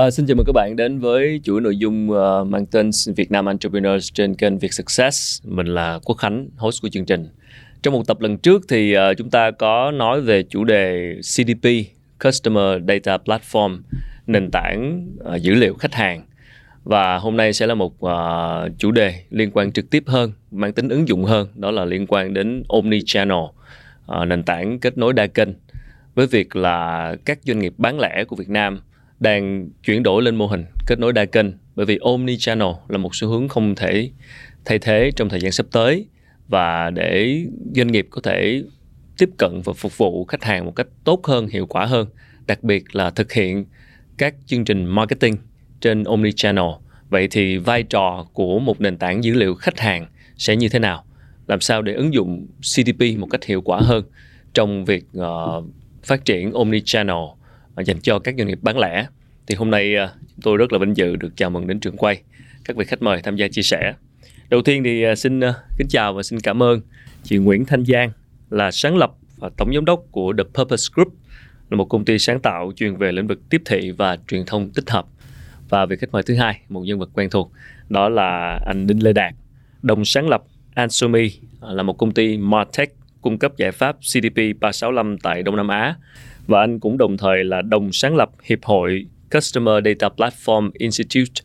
À, xin chào mừng các bạn đến với chuỗi nội dung uh, mang tên Việt Nam Entrepreneurs trên kênh Việt Success. Mình là Quốc Khánh, host của chương trình. Trong một tập lần trước thì uh, chúng ta có nói về chủ đề CDP, Customer Data Platform, nền tảng uh, dữ liệu khách hàng. Và hôm nay sẽ là một uh, chủ đề liên quan trực tiếp hơn, mang tính ứng dụng hơn, đó là liên quan đến Omnichannel, uh, nền tảng kết nối đa kênh. Với việc là các doanh nghiệp bán lẻ của Việt Nam đang chuyển đổi lên mô hình kết nối đa kênh bởi vì omni-channel là một xu hướng không thể thay thế trong thời gian sắp tới và để doanh nghiệp có thể tiếp cận và phục vụ khách hàng một cách tốt hơn, hiệu quả hơn, đặc biệt là thực hiện các chương trình marketing trên omni-channel. Vậy thì vai trò của một nền tảng dữ liệu khách hàng sẽ như thế nào? Làm sao để ứng dụng CDP một cách hiệu quả hơn trong việc uh, phát triển omni-channel dành cho các doanh nghiệp bán lẻ thì hôm nay à, tôi rất là vinh dự được chào mừng đến trường quay. Các vị khách mời tham gia chia sẻ. Đầu tiên thì à, xin à, kính chào và xin cảm ơn chị Nguyễn Thanh Giang là sáng lập và tổng giám đốc của The Purpose Group, là một công ty sáng tạo chuyên về lĩnh vực tiếp thị và truyền thông tích hợp. Và vị khách mời thứ hai, một nhân vật quen thuộc, đó là anh Đinh Lê Đạt, đồng sáng lập Ansumi là một công ty Martech cung cấp giải pháp CDP 365 tại Đông Nam Á. Và anh cũng đồng thời là đồng sáng lập Hiệp hội Customer Data Platform Institute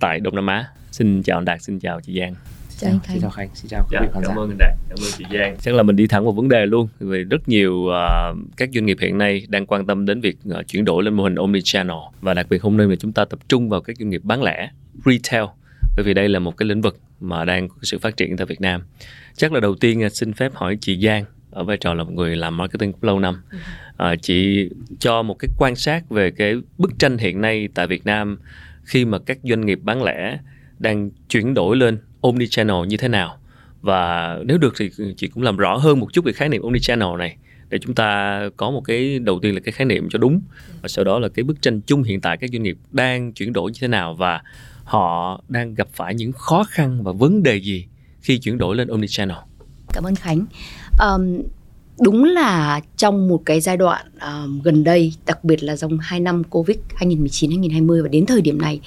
tại Đông Nam Á. Xin chào anh Đạt, xin chào chị Giang. Chào, Khánh. Xin chào Khánh, xin chào dạ, Cảm ơn anh Đạt, cảm ơn chị Giang. Chắc là mình đi thẳng vào vấn đề luôn. Vì rất nhiều uh, các doanh nghiệp hiện nay đang quan tâm đến việc uh, chuyển đổi lên mô hình omnichannel và đặc biệt hôm nay mà chúng ta tập trung vào các doanh nghiệp bán lẻ, retail bởi vì đây là một cái lĩnh vực mà đang có sự phát triển tại Việt Nam. Chắc là đầu tiên uh, xin phép hỏi chị Giang ở vai trò là một người làm marketing lâu năm ừ à, chị cho một cái quan sát về cái bức tranh hiện nay tại Việt Nam khi mà các doanh nghiệp bán lẻ đang chuyển đổi lên omnichannel như thế nào. Và nếu được thì chị cũng làm rõ hơn một chút về khái niệm omnichannel này để chúng ta có một cái đầu tiên là cái khái niệm cho đúng và sau đó là cái bức tranh chung hiện tại các doanh nghiệp đang chuyển đổi như thế nào và họ đang gặp phải những khó khăn và vấn đề gì khi chuyển đổi lên omnichannel. Cảm ơn khánh. Um, đúng là trong một cái giai đoạn uh, gần đây đặc biệt là trong 2 năm covid 2019 2020 và đến thời điểm này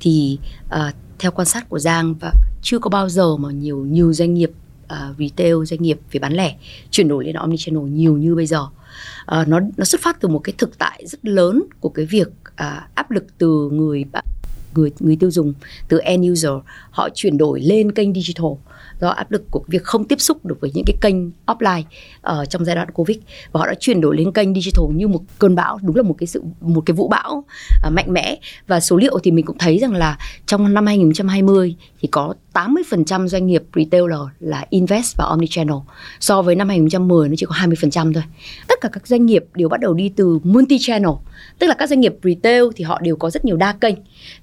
thì uh, theo quan sát của Giang và chưa có bao giờ mà nhiều nhiều doanh nghiệp uh, retail doanh nghiệp về bán lẻ chuyển đổi lên omnichannel nhiều như bây giờ. Uh, nó nó xuất phát từ một cái thực tại rất lớn của cái việc uh, áp lực từ người người người tiêu dùng từ end user. Họ chuyển đổi lên kênh digital do áp lực của việc không tiếp xúc được với những cái kênh offline ở uh, trong giai đoạn covid. Và họ đã chuyển đổi lên kênh digital như một cơn bão đúng là một cái sự một cái vũ bão uh, mạnh mẽ. Và số liệu thì mình cũng thấy rằng là trong năm 2020 thì có 80% doanh nghiệp retailer là invest vào omnichannel. So với năm 2010 nó chỉ có 20% thôi. Tất cả các doanh nghiệp đều bắt đầu đi từ multi channel, tức là các doanh nghiệp retail thì họ đều có rất nhiều đa kênh,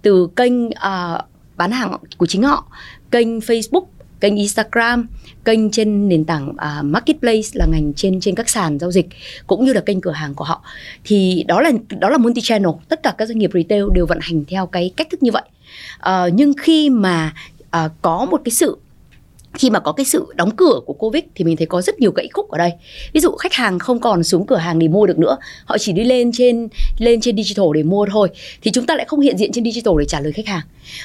từ kênh uh, bán hàng của chính họ, kênh Facebook kênh Instagram, kênh trên nền tảng uh, marketplace là ngành trên trên các sàn giao dịch cũng như là kênh cửa hàng của họ. Thì đó là đó là multi channel, tất cả các doanh nghiệp retail đều vận hành theo cái cách thức như vậy. Uh, nhưng khi mà uh, có một cái sự khi mà có cái sự đóng cửa của covid thì mình thấy có rất nhiều gãy khúc ở đây. Ví dụ khách hàng không còn xuống cửa hàng để mua được nữa họ chỉ đi lên trên lên trên digital để mua thôi thì chúng ta lại không hiện diện trên digital để trả lời khách hàng.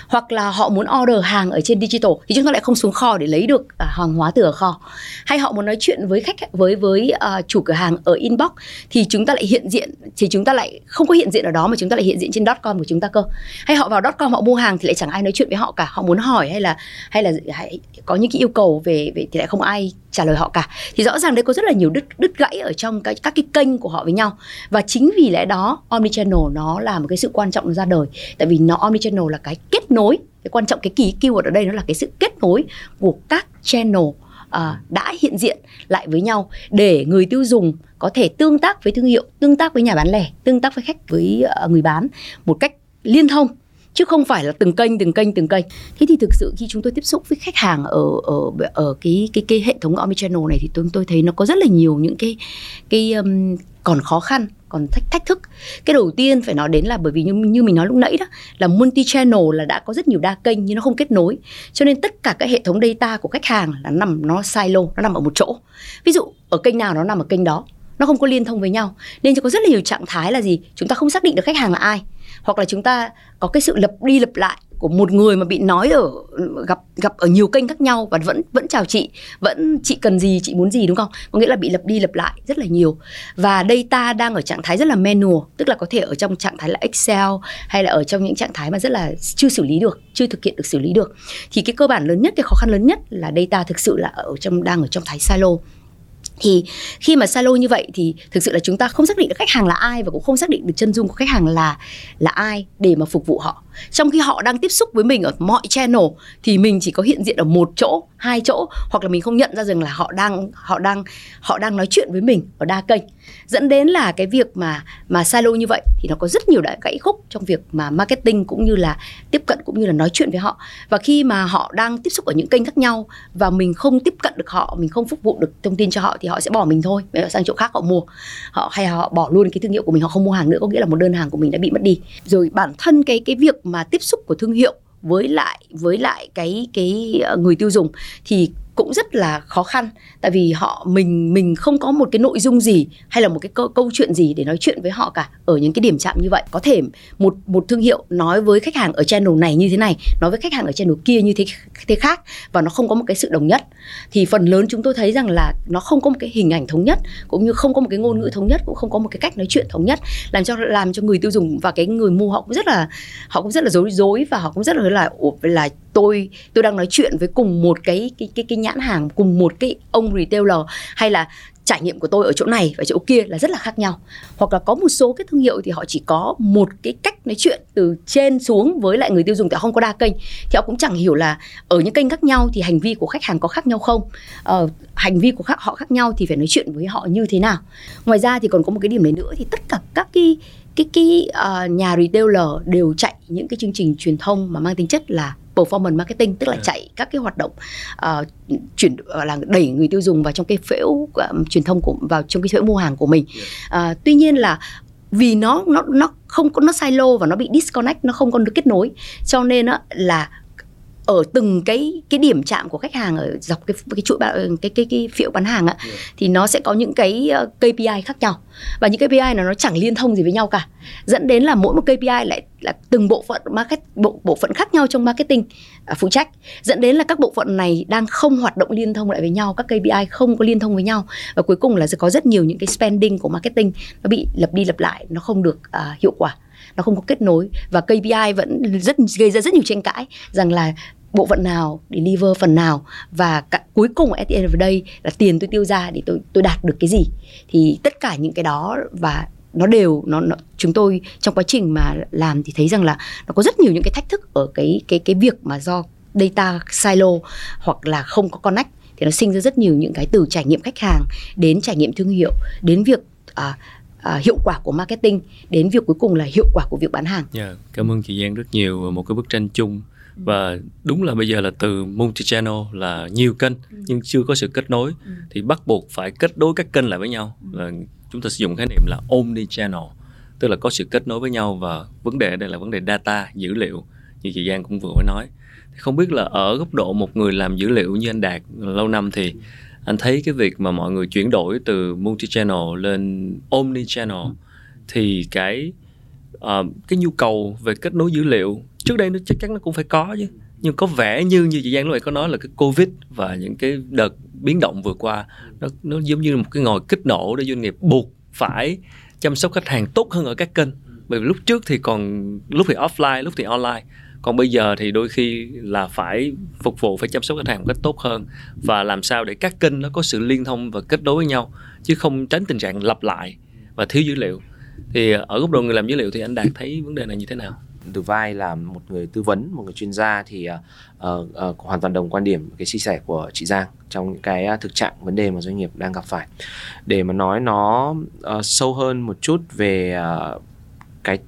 Hoặc là họ muốn order hàng ở trên digital thì chúng ta lại không xuống kho để lấy được à, hàng hóa từ ở kho. Hay họ muốn nói chuyện với khách với với uh, chủ cửa hàng ở inbox thì chúng ta lại hiện diện thì chúng ta lại không có hiện diện ở đó mà chúng ta lại hiện diện trên com của chúng ta cơ. Hay họ vào com họ mua hàng thì lại chẳng ai nói chuyện với họ cả họ muốn hỏi hay là hay là hay, có những cái yêu cầu về về thì lại không ai trả lời họ cả. Thì rõ ràng đây có rất là nhiều đứt đứt gãy ở trong cái các cái kênh của họ với nhau. Và chính vì lẽ đó omnichannel nó là một cái sự quan trọng ra đời. Tại vì nó omnichannel là cái kết nối cái quan trọng cái kỳ keyword ở đây nó là cái sự kết nối của các channel À, đã hiện diện lại với nhau để người tiêu dùng có thể tương tác với thương hiệu, tương tác với nhà bán lẻ, tương tác với khách với uh, người bán một cách liên thông chứ không phải là từng kênh từng kênh từng kênh. Thế thì thực sự khi chúng tôi tiếp xúc với khách hàng ở ở ở cái cái cái hệ thống omnichannel này thì tôi tôi thấy nó có rất là nhiều những cái cái um, còn khó khăn còn thách thách thức. Cái đầu tiên phải nói đến là bởi vì như, như mình nói lúc nãy đó là multi channel là đã có rất nhiều đa kênh nhưng nó không kết nối. Cho nên tất cả các hệ thống data của khách hàng là nằm nó silo nó nằm ở một chỗ. Ví dụ ở kênh nào nó nằm ở kênh đó nó không có liên thông với nhau. Nên có rất là nhiều trạng thái là gì? Chúng ta không xác định được khách hàng là ai hoặc là chúng ta có cái sự lập đi lập lại của một người mà bị nói ở, gặp gặp ở nhiều kênh khác nhau và vẫn vẫn chào chị, vẫn chị cần gì, chị muốn gì, đúng không? Có nghĩa là bị lập đi lập lại rất là nhiều. Và đây ta đang ở trạng thái rất là manual, tức là có thể ở trong trạng thái là excel hay là ở trong những trạng thái mà rất là chưa xử lý được, chưa thực hiện được, xử lý được. Thì cái cơ bản lớn nhất, cái khó khăn lớn nhất là data thực sự là ở trong, đang ở trong thái silo thì khi mà silo như vậy thì thực sự là chúng ta không xác định được khách hàng là ai và cũng không xác định được chân dung của khách hàng là là ai để mà phục vụ họ trong khi họ đang tiếp xúc với mình ở mọi channel thì mình chỉ có hiện diện ở một chỗ, hai chỗ, hoặc là mình không nhận ra rằng là họ đang họ đang họ đang nói chuyện với mình ở đa kênh. Dẫn đến là cái việc mà mà silo như vậy thì nó có rất nhiều đại gãy khúc trong việc mà marketing cũng như là tiếp cận cũng như là nói chuyện với họ. Và khi mà họ đang tiếp xúc ở những kênh khác nhau và mình không tiếp cận được họ, mình không phục vụ được thông tin cho họ thì họ sẽ bỏ mình thôi họ sang chỗ khác họ mua. Họ hay họ bỏ luôn cái thương hiệu của mình, họ không mua hàng nữa, có nghĩa là một đơn hàng của mình đã bị mất đi. Rồi bản thân cái cái việc mà tiếp xúc của thương hiệu với lại với lại cái cái ờ, người tiêu dùng, thì cũng rất là khó khăn. Tại vì họ mình mình không có một cái nội dung gì hay là một cái câu, câu chuyện gì để nói chuyện với họ cả ở những cái điểm chạm như vậy. Có thể một một thương hiệu nói với khách hàng ở channel này như thế này nói với khách hàng ở channel kia như thế thế khác và nó không có một cái sự đồng nhất. Thì phần lớn chúng tôi thấy rằng là nó không có một cái hình ảnh thống nhất cũng như không có một cái ngôn ngữ thống nhất cũng không có một cái cách nói chuyện thống nhất làm cho làm cho người tiêu dùng và cái người mua họ cũng rất là họ cũng rất là dối dối và họ cũng rất là là là tôi tôi đang nói chuyện với cùng một cái cái cái cái nhãn hàng cùng một cái ông retailer hay là trải nghiệm của tôi ở chỗ này và chỗ kia là rất là khác nhau. Hoặc là có một số cái thương hiệu thì họ chỉ có một cái cách nói chuyện từ trên xuống với lại người tiêu dùng tại không có đa kênh. Thì họ cũng chẳng hiểu là ở những kênh khác nhau thì hành vi của khách hàng có khác nhau không? Ờ, hành vi của khác họ khác nhau thì phải nói chuyện với họ như thế nào? Ngoài ra thì còn có một cái điểm này nữa thì tất cả các cái cái cái uh, nhà retailer đều chạy những cái chương trình truyền thông mà mang tính chất là performance marketing tức là chạy các cái hoạt động uh, chuyển uh, là đẩy người tiêu dùng vào trong cái phễu uh, truyền thông của vào trong cái phễu mua hàng của mình. Uh, tuy nhiên là vì nó nó nó không có nó silo và nó bị disconnect nó không có được kết nối cho nên á, là ở từng cái cái điểm chạm của khách hàng ở dọc cái cái chuỗi cái cái cái, cái phiếu bán hàng ạ yeah. thì nó sẽ có những cái ờ, KPI khác nhau. Và những KPI này nó chẳng liên thông gì với nhau cả. Dẫn đến là mỗi một KPI lại là từng bộ phận market bộ bộ phận khác nhau trong marketing à, phụ trách. Dẫn đến là các bộ phận này đang không hoạt động liên thông lại với nhau các KPI không có liên thông với nhau. Và cuối cùng là sẽ có rất nhiều những cái spending của marketing nó bị lặp đi lặp lại nó không được uh, hiệu quả nó không có kết nối. Và KPI vẫn rất gây ra rất nhiều tranh cãi rằng là bộ phận nào để liver phần nào và cả, cuối cùng at the end of the day là tiền tôi tiêu ra để tôi tôi đạt được cái gì thì tất cả những cái đó và nó đều nó, nó chúng tôi trong quá trình mà làm thì thấy rằng là nó có rất nhiều những cái thách thức ở cái cái cái việc mà do data silo hoặc là không có connect thì nó sinh ra rất nhiều những cái từ trải nghiệm khách hàng đến trải nghiệm thương hiệu đến việc à, à, hiệu quả của marketing đến việc cuối cùng là hiệu quả của việc bán hàng. Yeah, cảm ơn chị Giang rất nhiều một cái bức tranh chung và đúng là bây giờ là từ multi channel là nhiều kênh ừ. nhưng chưa có sự kết nối ừ. thì bắt buộc phải kết nối các kênh lại với nhau ừ. là chúng ta sử dụng khái niệm là omni channel tức là có sự kết nối với nhau và vấn đề đây là vấn đề data dữ liệu như chị Giang cũng vừa mới nói thì không biết là ở góc độ một người làm dữ liệu như anh Đạt lâu năm thì anh thấy cái việc mà mọi người chuyển đổi từ multi channel lên omni channel thì cái uh, cái nhu cầu về kết nối dữ liệu trước đây nó chắc chắn nó cũng phải có chứ. Nhưng có vẻ như như chị Giang lúc nãy có nói là cái covid và những cái đợt biến động vừa qua, nó nó giống như một cái ngòi kích nổ để doanh nghiệp buộc phải chăm sóc khách hàng tốt hơn ở các kênh. Bởi vì lúc trước thì còn, lúc thì offline, lúc thì online. Còn bây giờ thì đôi khi là phải phục vụ, phải chăm sóc khách hàng một cách tốt hơn. Và làm sao để các kênh nó có sự liên thông và kết nối với nhau, chứ không tránh tình trạng lặp lại và thiếu dữ liệu. Thì ở góc độ người làm dữ liệu thì anh đạt thấy vấn đề này như thế nào? Từ vai là một người tư vấn một người chuyên gia thì uh, uh, hoàn toàn đồng quan điểm cái chia sẻ của chị Giang trong những cái thực trạng vấn đề mà doanh nghiệp đang gặp phải. Để mà nói nó uh, sâu hơn một chút về uh, cái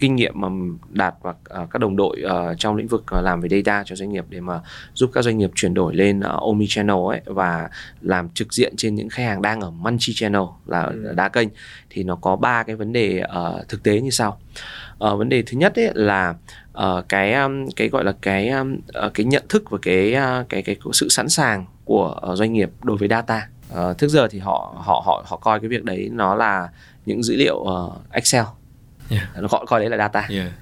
kinh nghiệm mà đạt và uh, các đồng đội uh, trong lĩnh vực uh, làm về data cho doanh nghiệp để mà giúp các doanh nghiệp chuyển đổi lên uh, omni channel ấy và làm trực diện trên những khách hàng đang ở multi channel là ừ. đa kênh thì nó có ba cái vấn đề uh, thực tế như sau. Uh, vấn đề thứ nhất ấy là uh, cái um, cái gọi là cái um, cái nhận thức và cái uh, cái cái sự sẵn sàng của uh, doanh nghiệp đối với data. Uh, trước giờ thì họ họ họ họ coi cái việc đấy nó là những dữ liệu uh, Excel Yeah. họ coi đấy là data Yeah.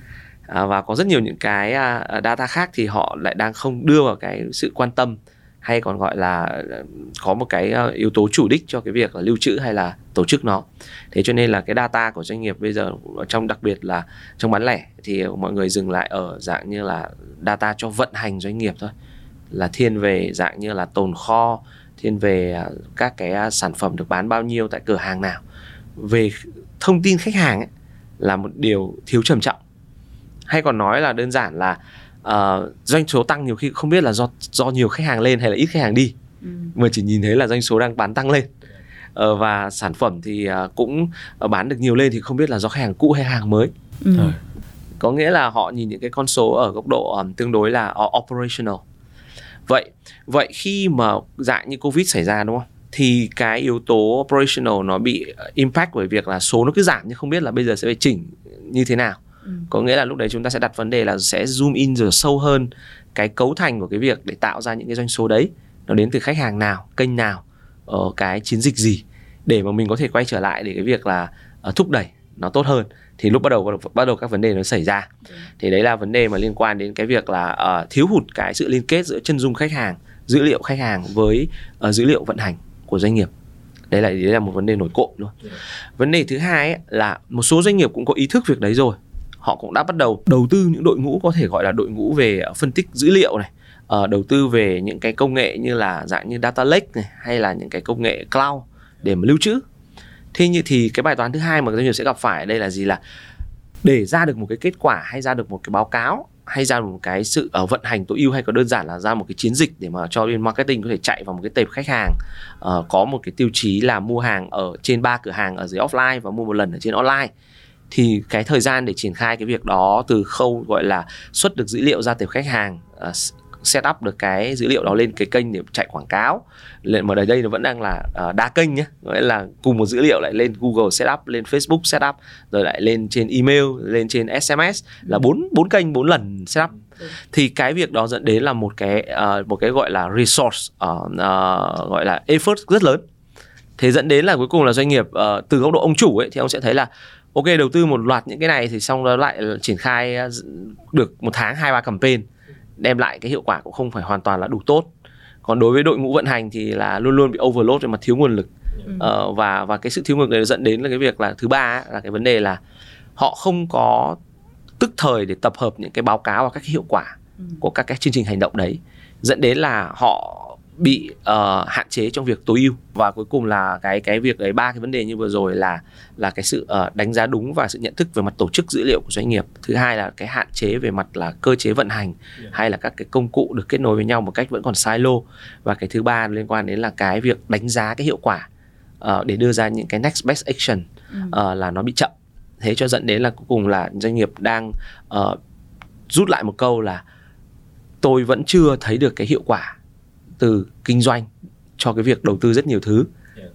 à, và có rất nhiều những cái uh, data khác thì họ lại đang không đưa vào cái sự quan tâm hay còn gọi là uh, có một cái uh, yếu tố chủ đích cho cái việc là lưu trữ hay là tổ chức nó thế cho nên là cái data của doanh nghiệp bây giờ trong đặc biệt là trong bán lẻ thì mọi người dừng lại ở dạng như là data cho vận hành doanh nghiệp thôi là thiên về dạng như là tồn kho thiên về uh, các cái sản phẩm được bán bao nhiêu tại cửa hàng nào về thông tin khách hàng ấy, là một điều thiếu trầm trọng. Hay còn nói là đơn giản là uh, doanh số tăng nhiều khi không biết là do do nhiều khách hàng lên hay là ít khách hàng đi. Ừ. mà chỉ nhìn thấy là doanh số đang bán tăng lên. Ờ, và sản phẩm thì uh, cũng uh, bán được nhiều lên thì không biết là do khách hàng cũ hay hàng mới. Ừ. Có nghĩa là họ nhìn những cái con số ở góc độ um, tương đối là uh, operational. Vậy vậy khi mà dạng như covid xảy ra đúng không thì cái yếu tố operational nó bị uh, impact bởi việc là số nó cứ giảm nhưng không biết là bây giờ sẽ phải chỉnh như thế nào. Ừ. có nghĩa là lúc đấy chúng ta sẽ đặt vấn đề là sẽ zoom in rồi sâu hơn cái cấu thành của cái việc để tạo ra những cái doanh số đấy nó đến từ khách hàng nào kênh nào ở cái chiến dịch gì để mà mình có thể quay trở lại để cái việc là uh, thúc đẩy nó tốt hơn. Thì lúc bắt đầu bắt đầu, các vấn đề nó xảy ra. Thì đấy là vấn đề mà liên quan đến cái việc là uh, thiếu hụt cái sự liên kết giữa chân dung khách hàng dữ liệu khách hàng với uh, dữ liệu vận hành của doanh nghiệp. Đấy là đấy là một vấn đề nổi cộm luôn. Vấn đề thứ hai ấy, là một số doanh nghiệp cũng có ý thức việc đấy rồi. Họ cũng đã bắt đầu đầu tư những đội ngũ có thể gọi là đội ngũ về phân tích dữ liệu này ờ, đầu tư về những cái công nghệ như là dạng như data lake này hay là những cái công nghệ cloud để mà lưu trữ. Thế như thì cái bài toán thứ hai mà doanh nghiệp sẽ gặp phải ở đây là gì? Là để ra được một cái kết quả hay ra được một cái báo cáo hay ra một cái sự uh, vận hành tối ưu hay có đơn giản là ra một cái chiến dịch để mà cho bên marketing có thể chạy vào một cái tệp khách hàng. Uh, có một cái tiêu chí là mua hàng ở trên ba cửa hàng ở dưới offline và mua một lần ở trên online. Thì cái thời gian để triển khai cái việc đó từ khâu gọi là xuất được dữ liệu ra tệp khách hàng uh, set up được cái dữ liệu đó lên cái kênh để chạy quảng cáo. Lên mà ở đây nó vẫn đang là uh, đa kênh nhé nghĩa là cùng một dữ liệu lại lên Google set up lên Facebook set up rồi lại lên trên email lên trên SMS là bốn bốn kênh bốn lần set up. Thì cái việc đó dẫn đến là một cái uh, một cái gọi là resource uh, uh, gọi là effort rất lớn. Thế dẫn đến là cuối cùng là doanh nghiệp uh, từ góc độ ông chủ ấy thì ông sẽ thấy là ok đầu tư một loạt những cái này thì xong đó lại triển khai được một tháng hai ba campaign đem lại cái hiệu quả cũng không phải hoàn toàn là đủ tốt còn đối với đội ngũ vận hành thì là luôn luôn bị overload về mặt thiếu nguồn lực Ừ. ờ, và và cái sự thiếu nguồn lực này dẫn đến là cái việc là thứ ba ấy, là cái vấn đề là họ không có tức thời để tập hợp những cái báo cáo và các cái hiệu quả Ừ. của các cái chương trình hành động đấy dẫn đến là họ bị uh, hạn chế trong việc tối ưu và cuối cùng là cái cái việc đấy ba cái vấn đề như vừa rồi là là cái sự uh, đánh giá đúng và sự nhận thức về mặt tổ chức dữ liệu của doanh nghiệp thứ hai là cái hạn chế về mặt là cơ chế vận hành Yeah. hay là các cái công cụ được kết nối với nhau một cách vẫn còn silo và cái thứ ba liên quan đến là cái việc đánh giá cái hiệu quả uh, để đưa ra những cái next best action Ừ. uh, là nó bị chậm thế cho dẫn đến là cuối cùng là doanh nghiệp đang uh, rút lại một câu là tôi vẫn chưa thấy được cái hiệu quả từ kinh doanh cho cái việc đầu tư rất nhiều thứ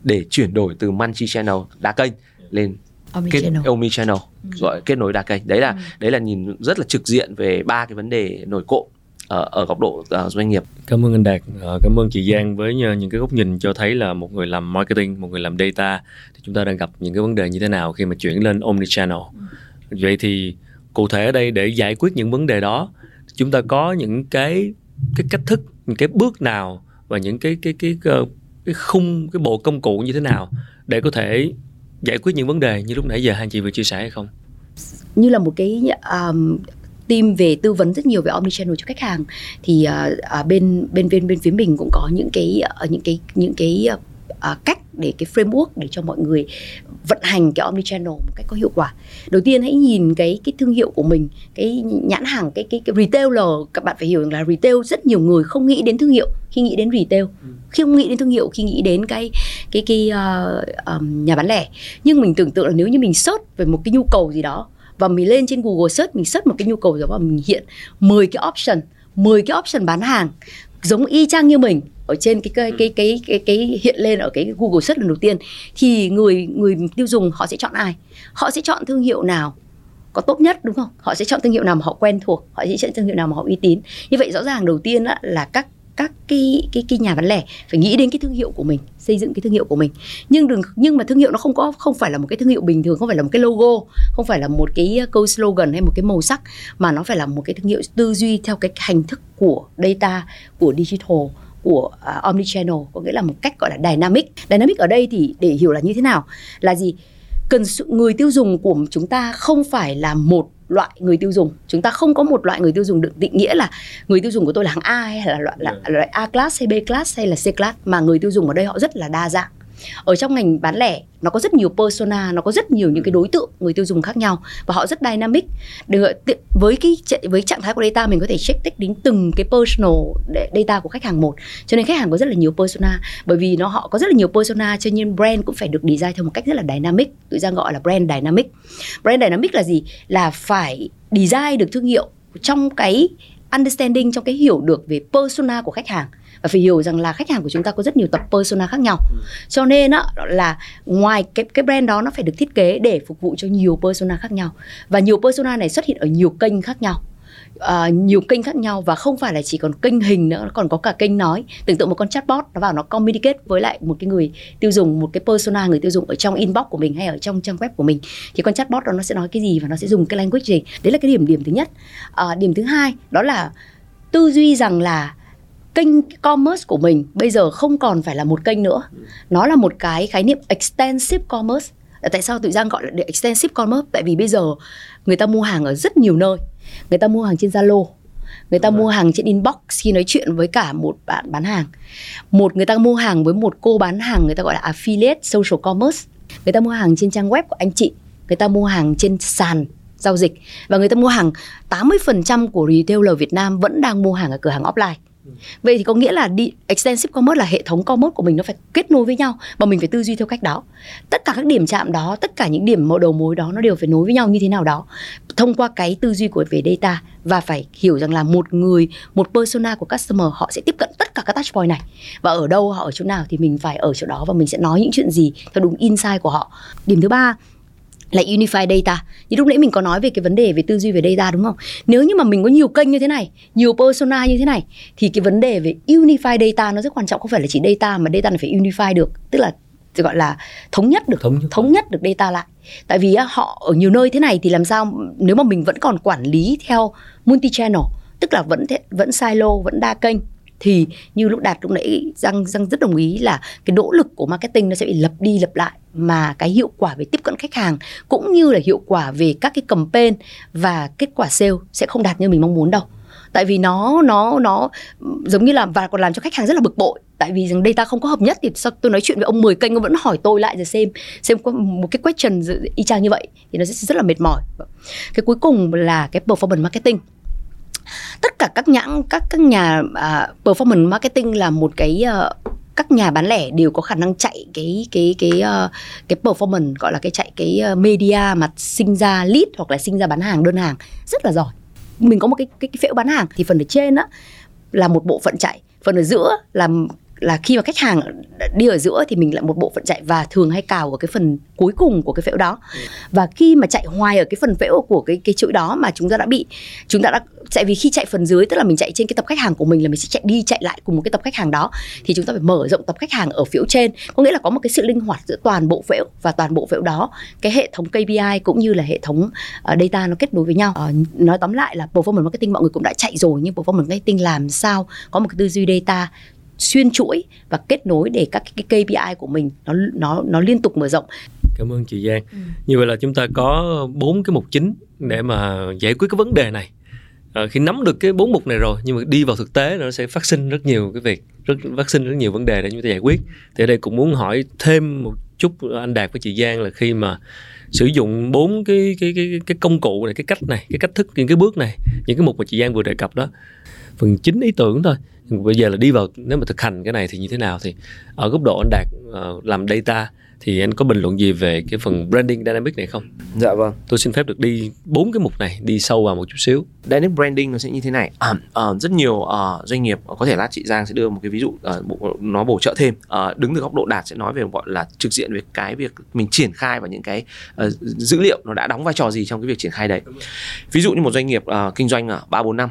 để chuyển đổi từ multi channel đa kênh lên kết Omnichannel. omni channel Ừ. gọi kết nối đa kênh đấy là Ừ. đấy là nhìn rất là trực diện về ba cái vấn đề nổi cộm ở, ở góc độ uh, doanh nghiệp Cảm ơn anh Đạt, Ờ, cảm ơn chị Giang với những cái góc nhìn cho thấy là một người làm marketing, một người làm data thì chúng ta đang gặp những cái vấn đề như thế nào khi mà chuyển lên omnichannel. Vậy thì cụ thể ở đây để giải quyết những vấn đề đó, chúng ta có những cái cái cách thức, những cái bước nào và những cái cái cái cái, cái khung cái bộ công cụ như thế nào để có thể giải quyết những vấn đề như lúc nãy giờ hai chị vừa chia sẻ hay không? như là một cái um, team về tư vấn rất nhiều về omnichannel cho khách hàng thì uh, uh, bên bên bên bên phía mình cũng có những cái uh, những cái những cái uh, uh, cách để cái framework để cho mọi người vận hành cái omnichannel một cách có hiệu quả. Đầu tiên hãy nhìn cái cái thương hiệu của mình, cái nhãn hàng cái cái, cái retailer các bạn phải hiểu rằng là retail rất nhiều người không nghĩ đến thương hiệu khi nghĩ đến retail. Khi không nghĩ đến thương hiệu khi nghĩ đến cái cái cái uh, um, nhà bán lẻ. Nhưng mình tưởng tượng là nếu như mình search về một cái nhu cầu gì đó và mình lên trên Google search mình search một cái nhu cầu đó và mình hiện 10 cái option 10 cái option bán hàng giống y chang như mình ở trên cái cái cái cái cái, cái hiện lên ở cái Google search lần đầu tiên thì người người tiêu dùng họ sẽ chọn ai? Họ sẽ chọn thương hiệu nào có tốt nhất đúng không? Họ sẽ chọn thương hiệu nào mà họ quen thuộc họ sẽ chọn thương hiệu nào mà họ uy tín. Như vậy rõ ràng đầu tiên á, là các các cái cái cái nhà bán lẻ phải nghĩ đến cái thương hiệu của mình xây dựng cái thương hiệu của mình. Nhưng đừng nhưng mà thương hiệu nó không có không phải là một cái thương hiệu bình thường không phải là một cái logo không phải là một cái câu slogan hay một cái màu sắc mà nó phải là một cái thương hiệu tư duy theo cái hành thức của data của digital của uh, omnichannel có nghĩa là một cách gọi là dynamic. Dynamic ở đây thì để hiểu là như thế nào? Là gì? Cần sự người tiêu dùng của chúng ta không phải là một loại người tiêu dùng. Chúng ta không có một loại người tiêu dùng được định nghĩa là người tiêu dùng của tôi là hạng A hay là loại, là, là loại A class hay B class hay là C class mà người tiêu dùng ở đây họ rất là đa dạng ở trong ngành bán lẻ nó có rất nhiều persona nó có rất nhiều những cái đối tượng người tiêu dùng khác nhau và họ rất dynamic. Được với cái với trạng thái của data mình có thể check tích đến từng cái personal data của khách hàng một. Cho nên khách hàng có rất là nhiều persona bởi vì nó họ có rất là nhiều persona cho nên brand cũng phải được design theo một cách rất là dynamic tự ra gọi là brand dynamic. Brand dynamic là gì? Là phải design được thương hiệu trong cái understanding trong cái hiểu được về persona của khách hàng phải hiểu rằng là khách hàng của chúng ta có rất nhiều tập persona khác nhau. Ừ. cho nên á là ngoài cái cái brand đó nó phải được thiết kế để phục vụ cho nhiều persona khác nhau. Và nhiều persona này xuất hiện ở nhiều kênh khác nhau. Uh, nhiều kênh khác nhau và không phải là chỉ còn kênh hình nữa còn có cả kênh nói. Tưởng tượng một con chatbot nó vào nó communicate với lại một cái người tiêu dùng một cái persona người tiêu dùng ở trong inbox của mình hay ở trong trang web của mình. Thì con chatbot đó nó sẽ nói cái gì và nó sẽ dùng cái language gì? Đấy là cái điểm điểm thứ nhất. Uh, điểm thứ hai đó là tư duy rằng là kênh commerce của mình bây giờ không còn phải là một kênh nữa. Nó là một cái khái niệm extensive commerce. Tại sao tự giang gọi là extensive commerce? Tại vì bây giờ người ta mua hàng ở rất nhiều nơi. Người ta mua hàng trên zalo người ta mua hàng trên inbox khi nói chuyện với cả một bạn bán hàng. Một người ta mua hàng với một cô bán hàng người ta gọi là affiliate social commerce. Người ta mua hàng trên trang web của anh chị người ta mua hàng trên sàn giao dịch và người ta mua hàng 80% của retailer Việt Nam vẫn đang mua hàng ở cửa hàng offline Ừ. Vậy thì có nghĩa là đi extensive commerce là hệ thống commerce của mình nó phải kết nối với nhau và mình phải tư duy theo cách đó. Tất cả các điểm chạm đó, tất cả những điểm đầu mối đó nó đều phải nối với nhau như thế nào đó thông qua cái tư duy của về data và phải hiểu rằng là một người, một persona của customer họ sẽ tiếp cận tất cả các touch point này và ở đâu họ ở chỗ nào thì mình phải ở chỗ đó và mình sẽ nói những chuyện gì theo đúng insight của họ. Điểm thứ ba là unify data. Như lúc nãy mình có nói về cái vấn đề về tư duy về data đúng không? Nếu như mà mình có nhiều kênh như thế này nhiều persona như thế này thì cái vấn đề về unify data nó rất quan trọng. Không phải là chỉ data mà data là phải unify được tức là gọi là thống nhất được thống, thống nhất được data lại. Tại vì họ ở nhiều nơi thế này thì làm sao nếu mà mình vẫn còn quản lý theo multi channel tức là vẫn vẫn silo vẫn đa kênh thì như lúc đạt lúc nãy răng răng rất đồng ý là cái nỗ lực của marketing nó sẽ bị lập đi lập lại mà cái hiệu quả về tiếp cận khách hàng cũng như là hiệu quả về các cái campaign và kết quả sale sẽ không đạt như mình mong muốn đâu. Tại vì nó nó nó giống như là và còn làm cho khách hàng rất là bực bội. Tại vì rằng data không có hợp nhất thì sao tôi nói chuyện với ông 10 kênh ông vẫn hỏi tôi lại rồi xem xem có một cái question y chang như vậy thì nó sẽ rất là mệt mỏi. Cái cuối cùng là cái performance marketing. Tất cả các nhãn các các nhà uh, performance marketing là một cái uh, các nhà bán lẻ đều có khả năng chạy cái cái cái uh, cái performance gọi là cái chạy cái ờ, media mà sinh ra lead hoặc là sinh ra bán hàng đơn hàng rất là giỏi. Mình có một cái cái, cái phễu bán hàng thì phần ở trên á là một bộ phận chạy phần ở giữa là là khi mà khách hàng đi ở giữa thì mình lại một bộ phận chạy và thường hay cào ở cái phần cuối cùng của cái phễu đó. Và khi mà chạy hoài ở cái phần phễu của cái cái chuỗi đó mà chúng ta đã bị chúng ta đã tại vì khi chạy phần dưới tức là mình chạy trên cái tập khách hàng của mình là mình sẽ chạy đi chạy lại cùng một cái tập khách hàng đó thì chúng ta phải mở rộng tập khách hàng ở phễu trên. Có nghĩa là có một cái sự linh hoạt giữa toàn bộ phễu và toàn bộ phễu đó. Cái hệ thống KPI cũng như là hệ thống uh, data nó kết nối với nhau. Uh, nói tóm lại là performance marketing mọi người cũng đã chạy rồi nhưng performance marketing làm sao có một cái tư duy data xuyên chuỗi và kết nối để các cái KPI của mình nó nó nó liên tục mở rộng. Cảm ơn chị Giang. Ừ. Như vậy là chúng ta có bốn cái mục chính để mà giải quyết cái vấn đề này. À, khi nắm được cái bốn mục này rồi nhưng mà đi vào thực tế nó sẽ phát sinh rất nhiều cái việc rất phát sinh rất nhiều vấn đề để chúng ta giải quyết thì ở đây cũng muốn hỏi thêm một chút anh đạt với chị Giang là khi mà sử dụng bốn cái cái cái cái công cụ này cái cách này cái cách thức những cái bước này những cái mục mà chị Giang vừa đề cập đó phần chính ý tưởng thôi bây giờ là đi vào nếu mà thực hành cái này thì như thế nào thì ở góc độ anh đạt uh, làm data thì anh có bình luận gì về cái phần branding dynamic này không? Dạ vâng. Tôi xin phép được đi bốn cái mục này đi sâu vào một chút xíu. Dynamic branding nó sẽ như thế này. À, à, rất nhiều uh, doanh nghiệp có thể lát chị Giang sẽ đưa một cái ví dụ bộ, nó bổ trợ thêm. Uh, đứng từ góc độ đạt sẽ nói về gọi là trực diện về cái việc mình triển khai và những cái uh, dữ liệu nó đã đóng vai trò gì trong cái việc triển khai đấy. Ví dụ như một doanh nghiệp uh, kinh doanh ba bốn năm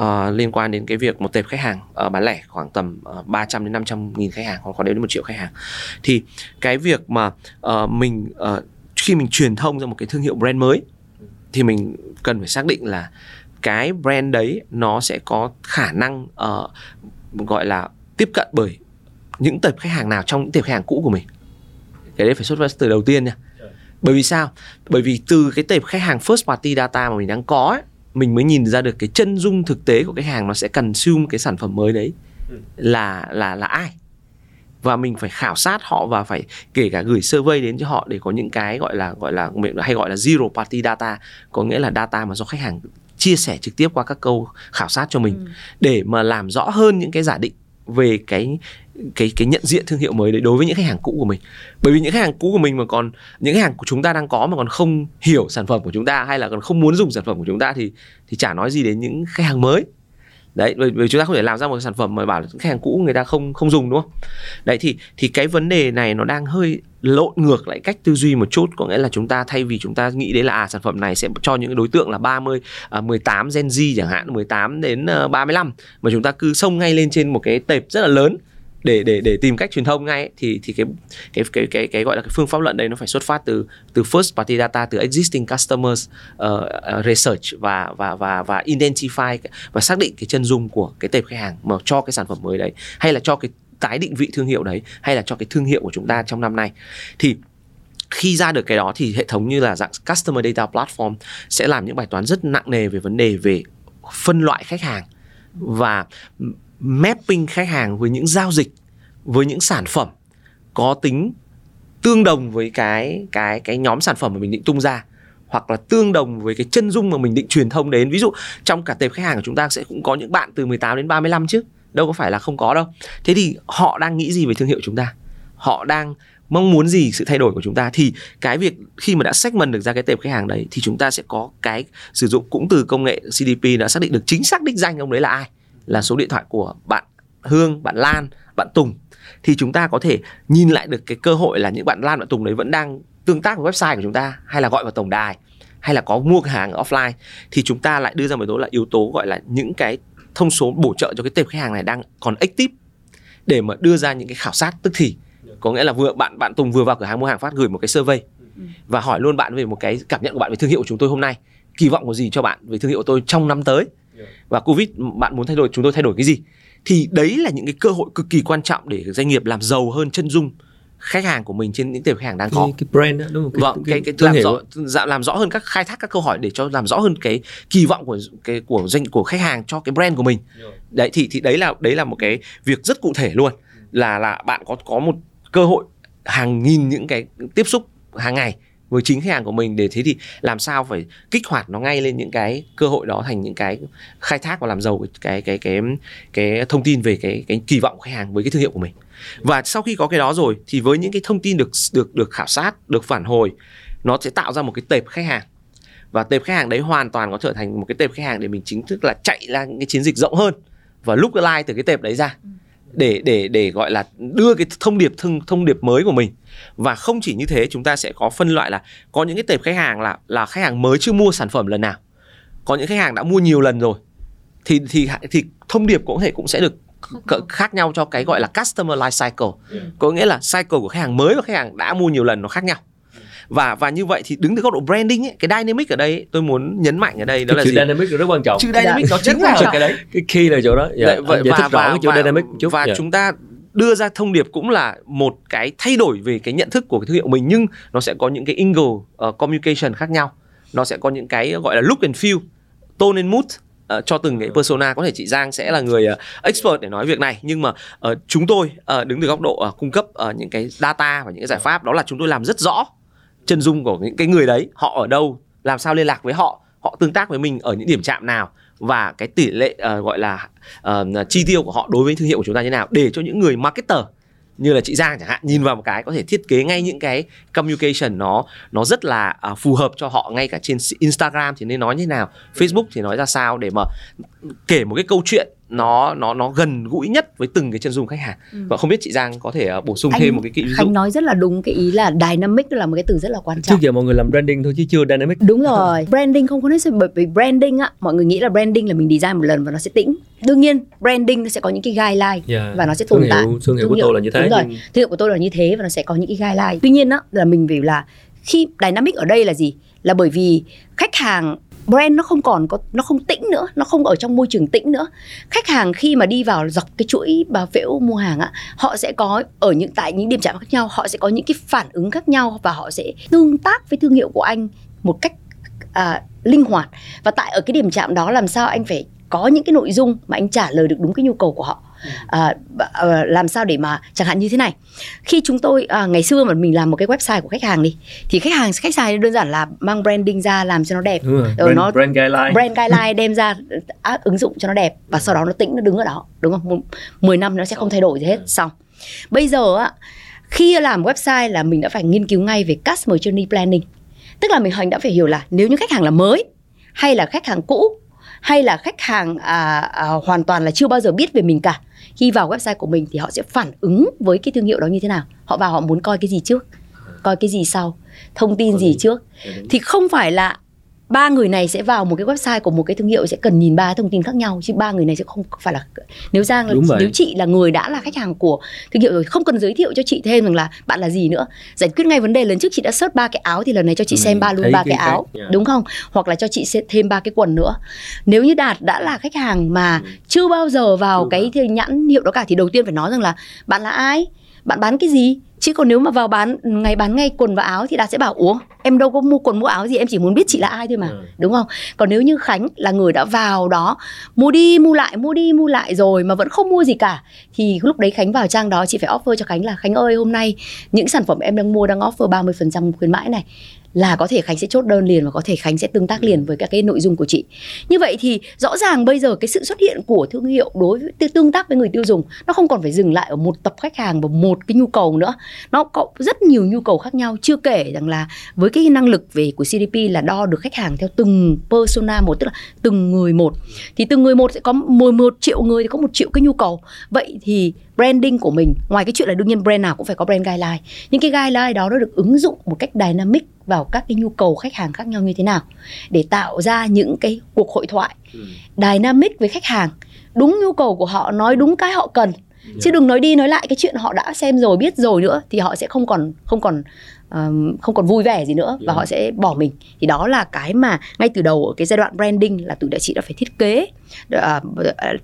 uh, liên quan đến cái việc một tệp khách hàng uh, bán lẻ khoảng tầm uh, 300 đến 500 nghìn khách hàng hoặc có đến một triệu khách hàng. Thì cái việc mà uh, mình uh, khi mình truyền thông ra một cái thương hiệu brand mới thì mình cần phải xác định là cái brand đấy nó sẽ có khả năng uh, gọi là tiếp cận bởi những tệp khách hàng nào trong những tệp khách hàng cũ của mình. Cái đấy phải xuất phát từ đầu tiên nha. Bởi vì sao? Bởi vì từ cái tệp khách hàng first party data mà mình đang có ấy, mình mới nhìn ra được cái chân dung thực tế của khách hàng nó sẽ cần consume cái sản phẩm mới đấy ừ. là là là ai và mình phải khảo sát họ và phải kể cả gửi survey đến cho họ để có những cái gọi là gọi là mình hay gọi là zero party data có nghĩa là data mà do khách hàng chia sẻ trực tiếp qua các câu khảo sát cho mình ừ. để mà làm rõ hơn những cái giả định về cái cái cái nhận diện thương hiệu mới đấy đối với những khách hàng cũ của mình. Bởi vì những khách hàng cũ của mình mà còn những khách hàng của chúng ta đang có mà còn không hiểu sản phẩm của chúng ta hay là còn không muốn dùng sản phẩm của chúng ta thì thì chả nói gì đến những khách hàng mới. Đấy bởi vì chúng ta không thể làm ra một sản phẩm mà bảo là khách hàng cũ người ta không không dùng đúng không? Đấy thì thì cái vấn đề này nó đang hơi lộn ngược lại cách tư duy một chút. Có nghĩa là chúng ta thay vì chúng ta nghĩ đấy là à sản phẩm này sẽ cho những đối tượng là 30 à, 18 Gen Z chẳng hạn 18 đến ờ, uh, 35 mà chúng ta cứ xông ngay lên trên một cái tệp rất là lớn để để để tìm cách truyền thông ngay ấy, thì thì cái cái cái cái cái gọi là cái phương pháp luận đấy nó phải xuất phát từ từ first party data từ existing customers uh, research và và và và identify và xác định cái chân dung của cái tệp khách hàng mà cho cái sản phẩm mới đấy hay là cho cái tái định vị thương hiệu đấy hay là cho cái thương hiệu của chúng ta trong năm nay. Thì khi ra được cái đó thì hệ thống như là dạng customer data platform sẽ làm những bài toán rất nặng nề về vấn đề về phân loại khách hàng và mapping khách hàng với những giao dịch, với những sản phẩm có tính tương đồng với cái cái cái nhóm sản phẩm mà mình định tung ra, hoặc là tương đồng với cái chân dung mà mình định truyền thông đến. Ví dụ, trong cả tệp khách hàng của chúng ta sẽ cũng có những bạn từ 18 đến 35 chứ, đâu có phải là không có đâu. Thế thì họ đang nghĩ gì về thương hiệu chúng ta? Họ đang mong muốn gì sự thay đổi của chúng ta? Thì cái việc khi mà đã segment được ra cái tệp khách hàng đấy, thì chúng ta sẽ có cái sử dụng cũng từ công nghệ CDP đã xác định được chính xác đích danh ông đấy là ai là số điện thoại của bạn Hương, bạn Lan, bạn Tùng thì chúng ta có thể nhìn lại được cái cơ hội là những bạn Lan bạn Tùng đấy vẫn đang tương tác với website của chúng ta hay là gọi vào tổng đài hay là có mua hàng offline thì chúng ta lại đưa ra một số tố là yếu tố gọi là những cái thông số bổ trợ cho cái tệp khách hàng này đang còn active để mà đưa ra những cái khảo sát tức thì. Có nghĩa là vừa bạn bạn Tùng vừa vào cửa hàng mua hàng phát gửi một cái survey và hỏi luôn bạn về một cái cảm nhận của bạn về thương hiệu của chúng tôi hôm nay. Kỳ vọng của gì cho bạn về thương hiệu của tôi trong năm tới? Và covid bạn muốn thay đổi chúng tôi thay đổi cái gì? Thì đấy là những cái cơ hội cực kỳ quan trọng để doanh nghiệp làm giàu hơn chân dung khách hàng của mình trên những tệp khách hàng đang có. cái, cái brand đó, đúng không? Cái, vâng, cái, cái, cái làm rõ dạ, làm rõ hơn các khai thác các câu hỏi để cho làm rõ hơn cái kỳ vọng của cái của doanh của khách hàng cho cái brand của mình. Đấy thì thì đấy là đấy là một cái việc rất cụ thể luôn. Là là bạn có có một cơ hội hàng nghìn những cái tiếp xúc hàng ngày với chính khách hàng của mình để thế thì làm sao phải kích hoạt nó ngay lên những cái cơ hội đó thành những cái khai thác và làm giàu cái cái cái cái, cái thông tin về cái cái kỳ vọng của khách hàng với cái thương hiệu của mình. Và sau khi có cái đó rồi thì với những cái thông tin được được được khảo sát được phản hồi nó sẽ tạo ra một cái tệp khách hàng. Và tệp khách hàng đấy hoàn toàn có trở thành một cái tệp khách hàng để mình chính thức là chạy ra những cái chiến dịch rộng hơn và lúc lai từ cái tệp đấy ra để để để gọi là đưa cái thông điệp thông thông điệp mới của mình. Và không chỉ như thế chúng ta sẽ có phân loại là có những cái tệp khách hàng là là khách hàng mới chưa mua sản phẩm lần nào. Có những khách hàng đã mua nhiều lần rồi thì thì thì thông điệp cũng thể cũng sẽ được khác nhau cho cái gọi là customer life cycle. Có nghĩa là cycle của khách hàng mới và khách hàng đã mua nhiều lần nó khác nhau và và như vậy thì đứng từ góc độ branding ấy, cái dynamic ở đây tôi muốn nhấn mạnh ở đây đó cái là chữ gì? dynamic rất quan trọng chữ dynamic nó chính là cái đấy cái key là chỗ đó dạ. Đấy, và, giải thích rõ cái chữ và, dynamic một chút và dạ. chúng ta đưa ra thông điệp cũng là một cái thay đổi về cái nhận thức của cái thương hiệu mình nhưng nó sẽ có những cái angle uh, communication khác nhau nó sẽ có những cái gọi là look and feel tone and mood uh, cho từng cái persona có thể chị Giang sẽ là người uh, expert để nói việc này nhưng mà uh, chúng tôi uh, đứng từ góc độ uh, cung cấp uh, những cái data và những cái giải pháp đó là chúng tôi làm rất rõ chân dung của những cái người đấy họ ở đâu làm sao liên lạc với họ họ tương tác với mình ở những điểm chạm nào và cái tỷ lệ uh, gọi là uh, chi tiêu của họ đối với thương hiệu của chúng ta như nào để cho những người marketer như là chị Giang chẳng hạn nhìn vào một cái có thể thiết kế ngay những cái communication nó nó rất là uh, phù hợp cho họ ngay cả trên Instagram thì nên nói như thế nào Facebook thì nói ra sao để mà kể một cái câu chuyện nó nó nó gần gũi nhất với từng cái chân dung khách hàng. Ừ. và không biết chị Giang có thể uh, bổ sung Anh- thêm một cái ví dụ. Khánh nói rất là đúng cái ý là dynamic là một cái từ rất là quan trước trọng giờ mọi người làm branding thôi chứ chưa dynamic. Đúng rồi. Branding không có nói bởi vì branding á mọi người nghĩ là branding là mình design một lần và nó sẽ tĩnh. Đương nhiên branding nó sẽ có những cái guideline yeah. và nó sẽ tồn thương tại. hiệu, thương hiệu. của tôi là như thế đúng rồi. nhưng- thương hiệu của tôi là như thế và nó sẽ có những cái guideline. Tuy nhiên á là mình phải là khi dynamic ở đây là gì? Là bởi vì khách hàng brand nó không còn có nó không tĩnh nữa nó không ở trong môi trường tĩnh nữa. Khách hàng khi mà đi vào dọc cái chuỗi bà phễu mua hàng á họ sẽ có ở những tại những điểm chạm khác nhau họ sẽ có những cái phản ứng khác nhau và họ sẽ tương tác với thương hiệu của anh một cách à, linh hoạt. Và tại ở cái điểm chạm đó làm sao anh phải có những cái nội dung mà anh trả lời được đúng cái nhu cầu của họ à, à, làm sao để mà chẳng hạn như thế này. Khi chúng tôi à, ngày xưa mà mình làm một cái website của khách hàng đi thì khách hàng khách hàng đơn giản là mang branding ra làm cho nó đẹp. Rồi Ờ, brand, nó- brand guideline. brand guideline đem ra á, ứng dụng cho nó đẹp và sau đó nó tĩnh nó đứng ở đó đúng không? Một- 10 năm nó sẽ không thay đổi gì hết. Xong. Bây giờ á khi làm website là mình đã phải nghiên cứu ngay về customer journey planning. Tức là mình hành đã phải hiểu là nếu như khách hàng là mới hay là khách hàng cũ hay là khách hàng à, à, hoàn toàn là chưa bao giờ biết về mình cả khi vào website của mình thì họ sẽ phản ứng với cái thương hiệu đó như thế nào? Họ vào họ muốn coi cái gì trước? Coi cái gì sau? Thông tin gì. trước? Thì không phải là ba người này sẽ vào một cái website của một cái thương hiệu sẽ cần nhìn ba thông tin khác nhau chứ ba người này sẽ không phải là nếu Giang là Đúng nếu chị là người đã là khách hàng của thương hiệu rồi không cần giới thiệu cho chị thêm rằng là bạn là gì nữa. Giải quyết ngay vấn đề lần trước chị đã search ba cái áo thì lần này cho chị Ừ, xem ba luôn ba cái áo yeah. đúng không? Hoặc là cho chị sẽ thêm ba cái quần nữa. Nếu như đạt đã là khách hàng mà Ừ. chưa bao giờ vào Chưa cái thì nhãn hiệu đó cả thì đầu tiên phải nói rằng là bạn là ai? Bạn bán cái gì chứ còn nếu mà vào bán ngày bán ngay quần và áo thì đạt sẽ bảo ủa em đâu có mua quần mua áo gì em chỉ muốn biết chị là ai thôi mà. Ừ. đúng không? Còn nếu như khánh là người đã vào đó mua đi mua lại mua đi mua lại rồi mà vẫn không mua gì cả thì lúc đấy khánh vào trang đó chị phải offer cho khánh là khánh ơi hôm nay những sản phẩm em đang mua đang offer 30% khuyến mãi này là có thể khánh sẽ chốt đơn liền và có thể khánh sẽ tương tác liền với các cái nội dung của chị. Như vậy thì rõ ràng bây giờ cái sự xuất hiện của thương hiệu đối với tương tác với người tiêu dùng, nó không còn phải dừng lại ở một tập khách hàng và một cái nhu cầu nữa. Nó có rất nhiều nhu cầu khác nhau. Chưa kể rằng là với cái năng lực về của CDP là đo được khách hàng theo từng persona một, tức là từng người một. Thì từng người một sẽ có 11 triệu người thì có một triệu cái nhu cầu. Vậy thì branding của mình. Ngoài cái chuyện là đương nhiên brand nào cũng phải có brand guideline. Những cái guideline đó nó được ứng dụng một cách dynamic vào các cái nhu cầu khách hàng khác nhau như thế nào để tạo ra những cái cuộc hội thoại Ừ. dynamic với khách hàng. Đúng nhu cầu của họ nói đúng cái họ cần. Chứ đừng nói đi nói lại cái chuyện họ đã xem rồi biết rồi nữa thì họ sẽ không còn không còn ờm, không còn vui vẻ gì nữa và Yeah. họ sẽ bỏ mình thì đó là cái mà ngay từ đầu ở cái giai đoạn branding là tụi đại chị đã phải thiết kế à,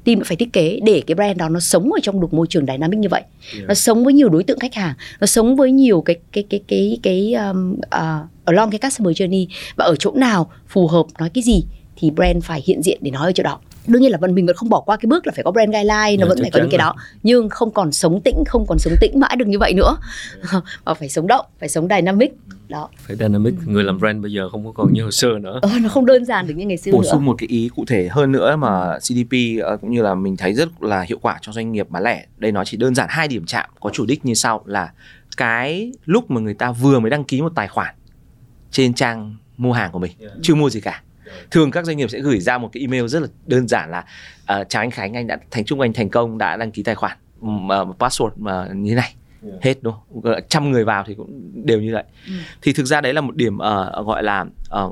team đã phải thiết kế để cái brand đó nó sống ở trong được môi trường dynamic như vậy Yeah. nó sống với nhiều đối tượng khách hàng nó sống với nhiều cái cái cái cái cái um, uh, along cái customer journey và ở chỗ nào phù hợp nói cái gì thì brand phải hiện diện để nói ở chỗ đó. Đương nhiên là vẫn mình vẫn không bỏ qua cái bước là phải có brand guideline nó Dạ, vẫn phải có những cái đó. Nhưng không còn sống tĩnh không còn sống tĩnh mãi được như vậy nữa. Mà phải sống động phải sống dynamic. Đó. Phải dynamic người làm brand bây giờ không có còn như hồi xưa nữa. Ờ, nó không đơn giản được như ngày xưa bổ nữa. sung một cái ý cụ thể hơn nữa mà CDP ờ, cũng như là mình thấy rất là hiệu quả cho doanh nghiệp bán lẻ. Đây nó chỉ đơn giản hai điểm chạm có chủ đích như sau là cái lúc mà người ta vừa mới đăng ký một tài khoản trên trang mua hàng của mình Yeah. chưa mua gì cả thường các doanh nghiệp sẽ gửi ra một cái email rất là đơn giản là ờ, chào anh Khánh anh đã thành chúc anh thành công đã đăng ký tài khoản Ừm, ờ, password mà như thế này Yeah. hết đúng không Ờ, trăm người vào thì cũng đều như vậy Ừ. thì thực ra đấy là một điểm ờ, gọi là ờ,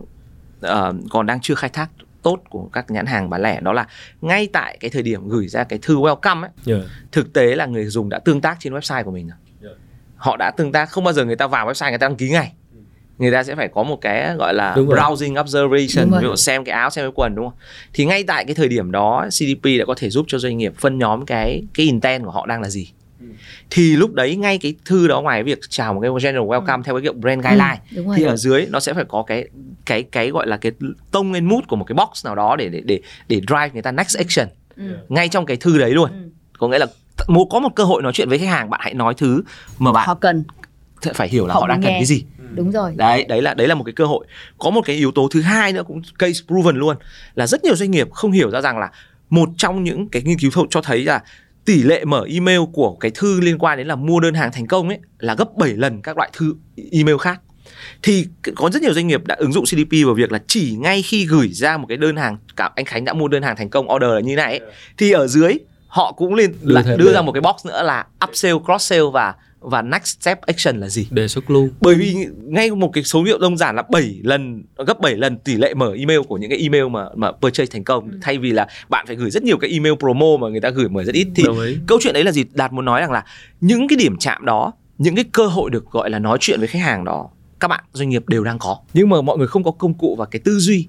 ờ, còn đang chưa khai thác tốt của các nhãn hàng bán lẻ đó là ngay tại cái thời điểm gửi ra cái thư welcome ấy yeah. thực tế là người dùng đã tương tác trên website của mình rồi Yeah. họ đã tương tác không bao giờ người ta vào website người ta đăng ký ngay người ta sẽ phải có một cái gọi là Đúng rồi. browsing observation ví dụ xem cái áo xem cái quần đúng không thì ngay tại cái thời điểm đó CDP đã có thể giúp cho doanh nghiệp phân nhóm cái cái intent của họ đang là gì Ừ. thì lúc đấy ngay cái thư đó ngoài việc chào một cái general welcome theo cái kiểu brand guideline Ừ, đúng rồi thì ở dưới nó sẽ phải có cái cái cái gọi là cái tông lên mood của một cái box nào đó để để để để drive người ta next action ừ. ngay trong cái thư đấy luôn Ừ. có nghĩa là một có một cơ hội nói chuyện với khách hàng bạn hãy nói thứ mà bạn họ cần phải hiểu là họ họ đang muốn cần nghe. cái gì đúng rồi. Đấy đấy là đấy là một cái cơ hội. Có một cái yếu tố thứ hai nữa cũng case proven luôn là rất nhiều doanh nghiệp không hiểu ra rằng là một trong những cái nghiên cứu cho thấy là tỷ lệ mở email của cái thư liên quan đến là mua đơn hàng thành công ấy là gấp 7 lần các loại thư email khác. Thì có rất nhiều doanh nghiệp đã ứng dụng CDP vào việc là chỉ ngay khi gửi ra một cái đơn hàng cả anh Khánh đã mua đơn hàng thành công order là như này ấy, thì ở dưới họ cũng lên thêm đưa ra một cái box nữa là upsell cross sell và và next step action là gì? Đề xuất luôn. Bởi vì ngay một cái số liệu đơn giản là 7 lần gấp 7 lần tỷ lệ mở email của những cái email mà mà purchase thành công. Thay vì là bạn phải gửi rất nhiều cái email promo mà người ta gửi mở rất ít. Thì câu chuyện đấy là gì? Đạt muốn nói rằng là những cái điểm chạm đó những cái cơ hội được gọi là nói chuyện với khách hàng đó các bạn doanh nghiệp đều đang có. Nhưng mà mọi người không có công cụ và cái tư duy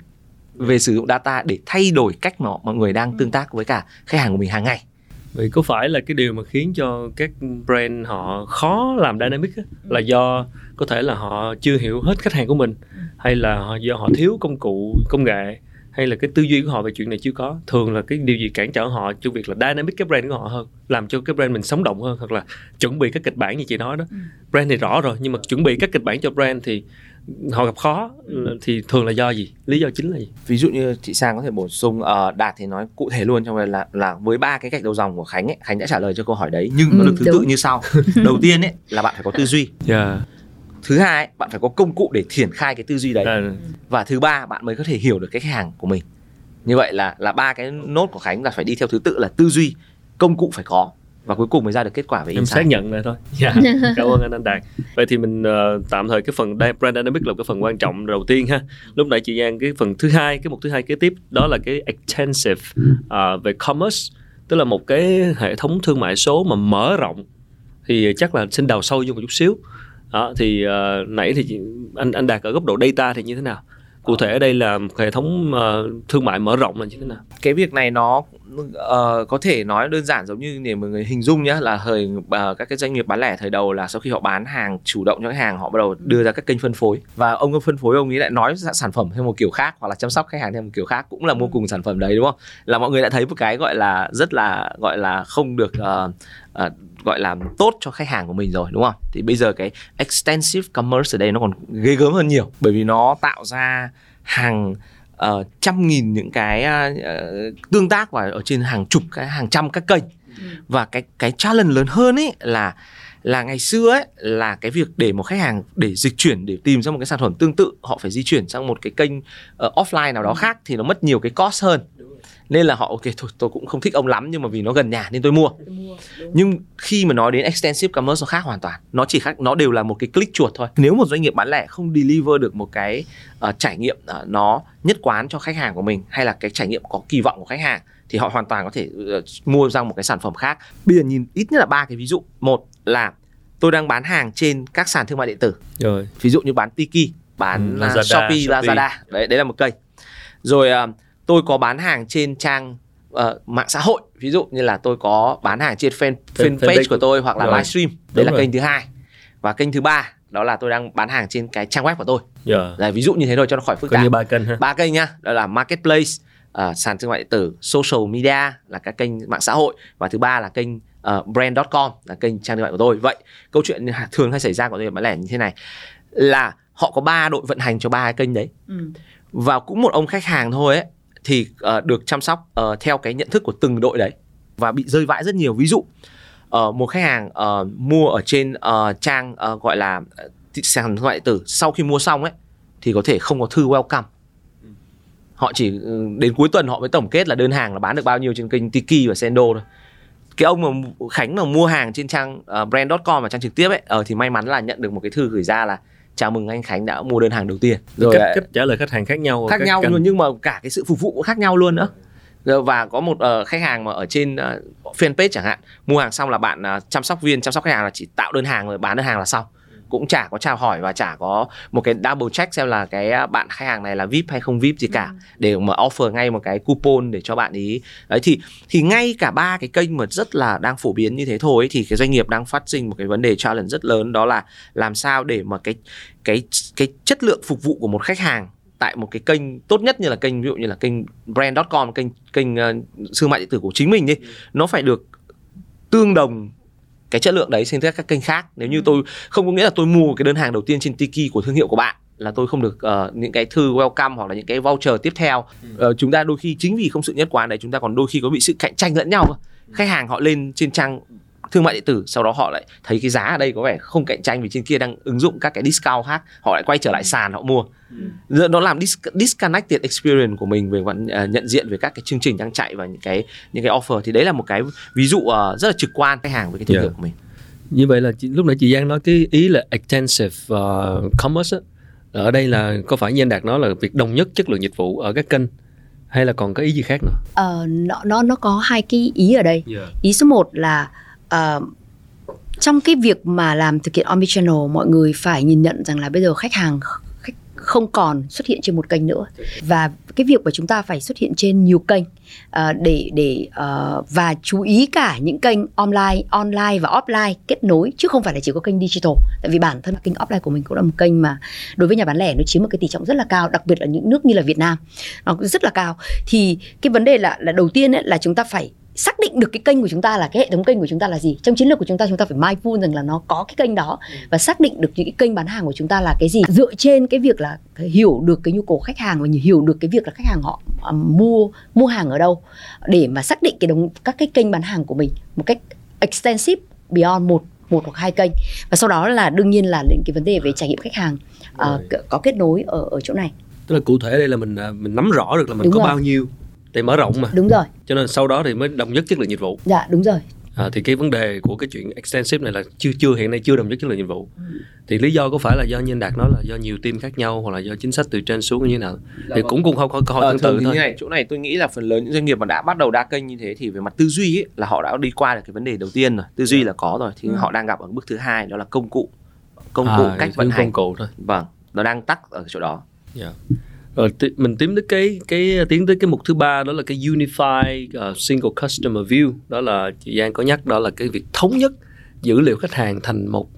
về sử dụng data để thay đổi cách mà mọi người đang tương tác với cả khách hàng của mình hàng ngày Vậy có phải là cái điều mà khiến cho các brand họ khó làm dynamic á, là do có thể là họ chưa hiểu hết khách hàng của mình? Hay là họ, do họ thiếu công cụ công nghệ? Hay là cái tư duy của họ về chuyện này chưa có? Thường là cái điều gì cản trở họ trong việc là dynamic cái brand của họ hơn? Làm cho cái brand mình sống động hơn? Hoặc là chuẩn bị các kịch bản như chị nói đó. Brand thì rõ rồi nhưng mà chuẩn bị các kịch bản cho brand thì họ gặp khó thì thường là do gì? Lý do chính là gì? Ví dụ như chị Sang có thể bổ sung ờ, đạt thì nói cụ thể luôn trong đây là là với ba cái gạch đầu dòng của Khánh ấy Khánh đã trả lời cho câu hỏi đấy nhưng nó Ừ, được thứ tự đúng. như sau. Đầu tiên ấy là bạn phải có tư duy. Yeah. thứ hai ấy, bạn phải có công cụ để triển khai cái tư duy đấy. À, và thứ ba bạn mới có thể hiểu được cái khách hàng của mình. Như vậy là là ba cái nốt của Khánh là phải đi theo thứ tự là tư duy công cụ phải có và cuối cùng mới ra được kết quả về em insight. xác nhận lại thôi. Dạ, cảm ơn anh anh đạt. Vậy thì mình ờ, tạm thời cái phần brand dynamic là cái phần quan trọng đầu tiên ha. Lúc nãy chị Giang cái phần thứ hai cái mục thứ hai kế tiếp đó là cái extensive ờ, về commerce. Tức là một cái hệ thống thương mại số mà mở rộng. Thì chắc là xin đào sâu vô một chút xíu. Đó thì ờ, nãy thì chị- anh anh đạt ở góc độ data thì như thế nào? Cụ thể ở đây là một hệ thống ờ, thương mại mở rộng là như thế nào? Cái việc này nó ờ, có thể nói đơn giản giống như để mọi người hình dung nhé là thời ờ, các cái doanh nghiệp bán lẻ thời đầu là sau khi họ bán hàng chủ động cho khách hàng họ bắt đầu đưa ra các kênh phân phối. Và ông phân phối ông ấy lại nói sản phẩm theo một kiểu khác hoặc là chăm sóc khách hàng theo một kiểu khác cũng là mua cùng sản phẩm đấy đúng không? Là mọi người đã thấy một cái gọi là rất là gọi là không được ờ, ờ, gọi là tốt cho khách hàng của mình rồi đúng không? Thì bây giờ cái extensive commerce ở đây nó còn ghê gớm hơn nhiều bởi vì nó tạo ra hàng ờ, trăm nghìn những cái ờ, tương tác và ở trên hàng chục cái hàng trăm các kênh. Và cái cái challenge lớn hơn ấy là là ngày xưa ấy là cái việc để một khách hàng để dịch chuyển để tìm ra một cái sản phẩm tương tự họ phải di chuyển sang một cái kênh ờ, offline nào đó khác thì nó mất nhiều cái cost hơn nên là họ ok thôi tôi cũng không thích ông lắm nhưng mà vì nó gần nhà nên tôi mua. Nhưng khi mà nói đến extensive commerce nó khác hoàn toàn. Nó chỉ khác nó đều là một cái click chuột thôi. Nếu một doanh nghiệp bán lẻ không deliver được một cái ờ, trải nghiệm ờ, nó nhất quán cho khách hàng của mình hay là cái trải nghiệm có kỳ vọng của khách hàng thì họ hoàn toàn có thể ờ, mua ra một cái sản phẩm khác. Bây giờ nhìn ít nhất là ba cái ví dụ. Một là tôi đang bán hàng trên các sàn thương mại điện tử. Rồi. Ví dụ như bán Tiki bán Ừ, uh, Lazada, Shopee, Shopee. Lazada. Đấy đấy là một kênh rồi uh, tôi có bán hàng trên trang uh, mạng xã hội. Ví dụ như là tôi có bán hàng trên fan, Fan- fanpage fanpage của tôi hoặc là rồi. livestream. Đấy Đúng là rồi. kênh thứ hai. Và kênh thứ ba đó là tôi đang bán hàng trên cái trang web của tôi. Giờ là ví dụ như thế thôi cho nó khỏi phức tạp như ba kênh ha. Ba kênh nhá đó là marketplace ờ, sàn thương mại điện tử social media là các kênh mạng xã hội. Và thứ ba là kênh uh, brand.com là kênh trang thương mại của tôi. Vậy câu chuyện thường hay xảy ra của nghiệp bán lẻ như thế này. Là họ có ba đội vận hành cho ba cái kênh đấy. Ừ. và cũng một ông khách hàng thôi ấy thì uh, được chăm sóc uh, theo cái nhận thức của từng đội đấy và bị rơi vãi rất nhiều. Ví dụ uh, một khách hàng uh, mua ở trên uh, trang uh, gọi là thị- sàn thương mại điện tử sau khi mua xong ấy thì có thể không có thư welcome. Họ chỉ ừ, đến cuối tuần họ mới tổng kết là đơn hàng là bán được bao nhiêu trên kênh Tiki và Sendo thôi. Cái ông mà Khánh mà mua hàng trên trang uh, brand.com và trang trực tiếp ấy uh, thì may mắn là nhận được một cái thư gửi ra là chào mừng anh Khánh đã mua đơn hàng đầu tiên rồi cách, cách trả lời khách hàng khác nhau khác nhau kênh. luôn nhưng mà cả cái sự phục vụ cũng khác nhau luôn nữa và có một ờ, khách hàng mà ở trên ờ, fanpage chẳng hạn mua hàng xong là bạn ờ, chăm sóc viên chăm sóc khách hàng là chỉ tạo đơn hàng rồi bán đơn hàng là xong cũng chả có chào hỏi và chả có một cái double check xem là cái ờ, bạn khách hàng này là vip hay không vip gì cả. Để mà offer ngay một cái coupon để cho bạn ý. Đấy thì thì ngay cả ba cái kênh mà rất là đang phổ biến như thế thôi ấy, thì cái doanh nghiệp đang phát sinh một cái vấn đề challenge rất lớn đó là làm sao để mà cái cái cái chất lượng phục vụ của một khách hàng tại một cái kênh tốt nhất như là kênh ví dụ như là kênh brand.com kênh kênh uh, thương mại điện tử của chính mình đi nó phải được tương đồng cái chất lượng đấy trên các kênh khác. Nếu như tôi không có nghĩa là tôi mua cái đơn hàng đầu tiên trên Tiki của thương hiệu của bạn là tôi không được ờ, những cái thư welcome hoặc là những cái voucher tiếp theo. Ờ, chúng ta đôi khi chính vì không sự nhất quán đấy chúng ta còn đôi khi có bị sự cạnh tranh lẫn nhau cơ. khách hàng họ lên trên trang thương mại điện tử sau đó họ lại thấy cái giá ở đây có vẻ không cạnh tranh vì trên kia đang ứng dụng các cái discount khác họ lại quay trở lại sàn họ mua ừ. nó làm disconnected experience của mình về uh, nhận diện về các cái chương trình đang chạy và những cái những cái offer thì đấy là một cái ví dụ uh, rất là trực quan khách hàng với cái thương yeah. hiệu của mình như vậy là chị, lúc nãy chị Giang nói cái ý là extensive uh, commerce á. ở đây là có phải như anh Đạt nói là việc đồng nhất chất lượng dịch vụ ở các kênh hay là còn có ý gì khác nữa? Ờ, nó nó nó có hai cái ý ở đây. Yeah. Ý số 1 là uh, trong cái việc mà làm thực hiện omnichannel mọi người phải nhìn nhận rằng là bây giờ khách hàng khách không còn xuất hiện trên một kênh nữa. Và cái việc mà chúng ta phải xuất hiện trên nhiều kênh uh, để để uh, và chú ý cả những kênh online online và offline kết nối chứ không phải là chỉ có kênh digital. Tại vì bản thân kênh offline của mình cũng là một kênh mà đối với nhà bán lẻ nó chiếm một cái tỷ trọng rất là cao đặc biệt là những nước như là Việt Nam nó rất là cao. Thì cái vấn đề là là đầu tiên ấy, là chúng ta phải xác định được cái kênh của chúng ta là cái hệ thống kênh của chúng ta là gì. Trong chiến lược của chúng ta chúng ta phải mindful rằng là nó có cái kênh đó ừ. và xác định được những cái kênh bán hàng của chúng ta là cái gì. Dựa trên cái việc là hiểu được cái nhu cầu khách hàng và hiểu được cái việc là khách hàng họ mua mua hàng ở đâu để mà xác định cái đồng các cái kênh bán hàng của mình một cách extensive beyond một một hoặc hai kênh. Và sau đó là đương nhiên là những cái vấn đề về trải nghiệm khách hàng uh, có kết nối ở ở chỗ này. Tức là cụ thể đây là mình à, mình nắm rõ được là mình Đúng có rồi. bao nhiêu để mở rộng mà đúng rồi cho nên sau đó thì mới đồng nhất chất lượng dịch vụ dạ đúng rồi à, thì cái vấn đề của cái chuyện extensive này là chưa chưa hiện nay chưa đồng nhất chất lượng dịch vụ ừ. thì lý do có phải là do như anh đạt nói là do nhiều team khác nhau hoặc là do chính sách từ trên xuống như thế nào dạ thì vâng. cũng cũng không có cơ hội tương tự thôi như này chỗ này tôi nghĩ là phần lớn những doanh nghiệp mà đã bắt đầu đa kênh như thế thì về mặt tư duy ấy, là họ đã đi qua được cái vấn đề đầu tiên rồi tư duy dạ. là có rồi thì ừ. họ đang gặp ở bước thứ hai đó là công cụ công cụ à, cách vận hành công cụ thôi vâng nó đang tắc ở chỗ đó yeah. Ờ, rồi t- mình tiến tới cái cái ờ, tiến tới cái mục thứ ba đó là cái unify uh, single customer view. Đó là chị Giang có nhắc đó là cái việc thống nhất dữ liệu khách hàng thành một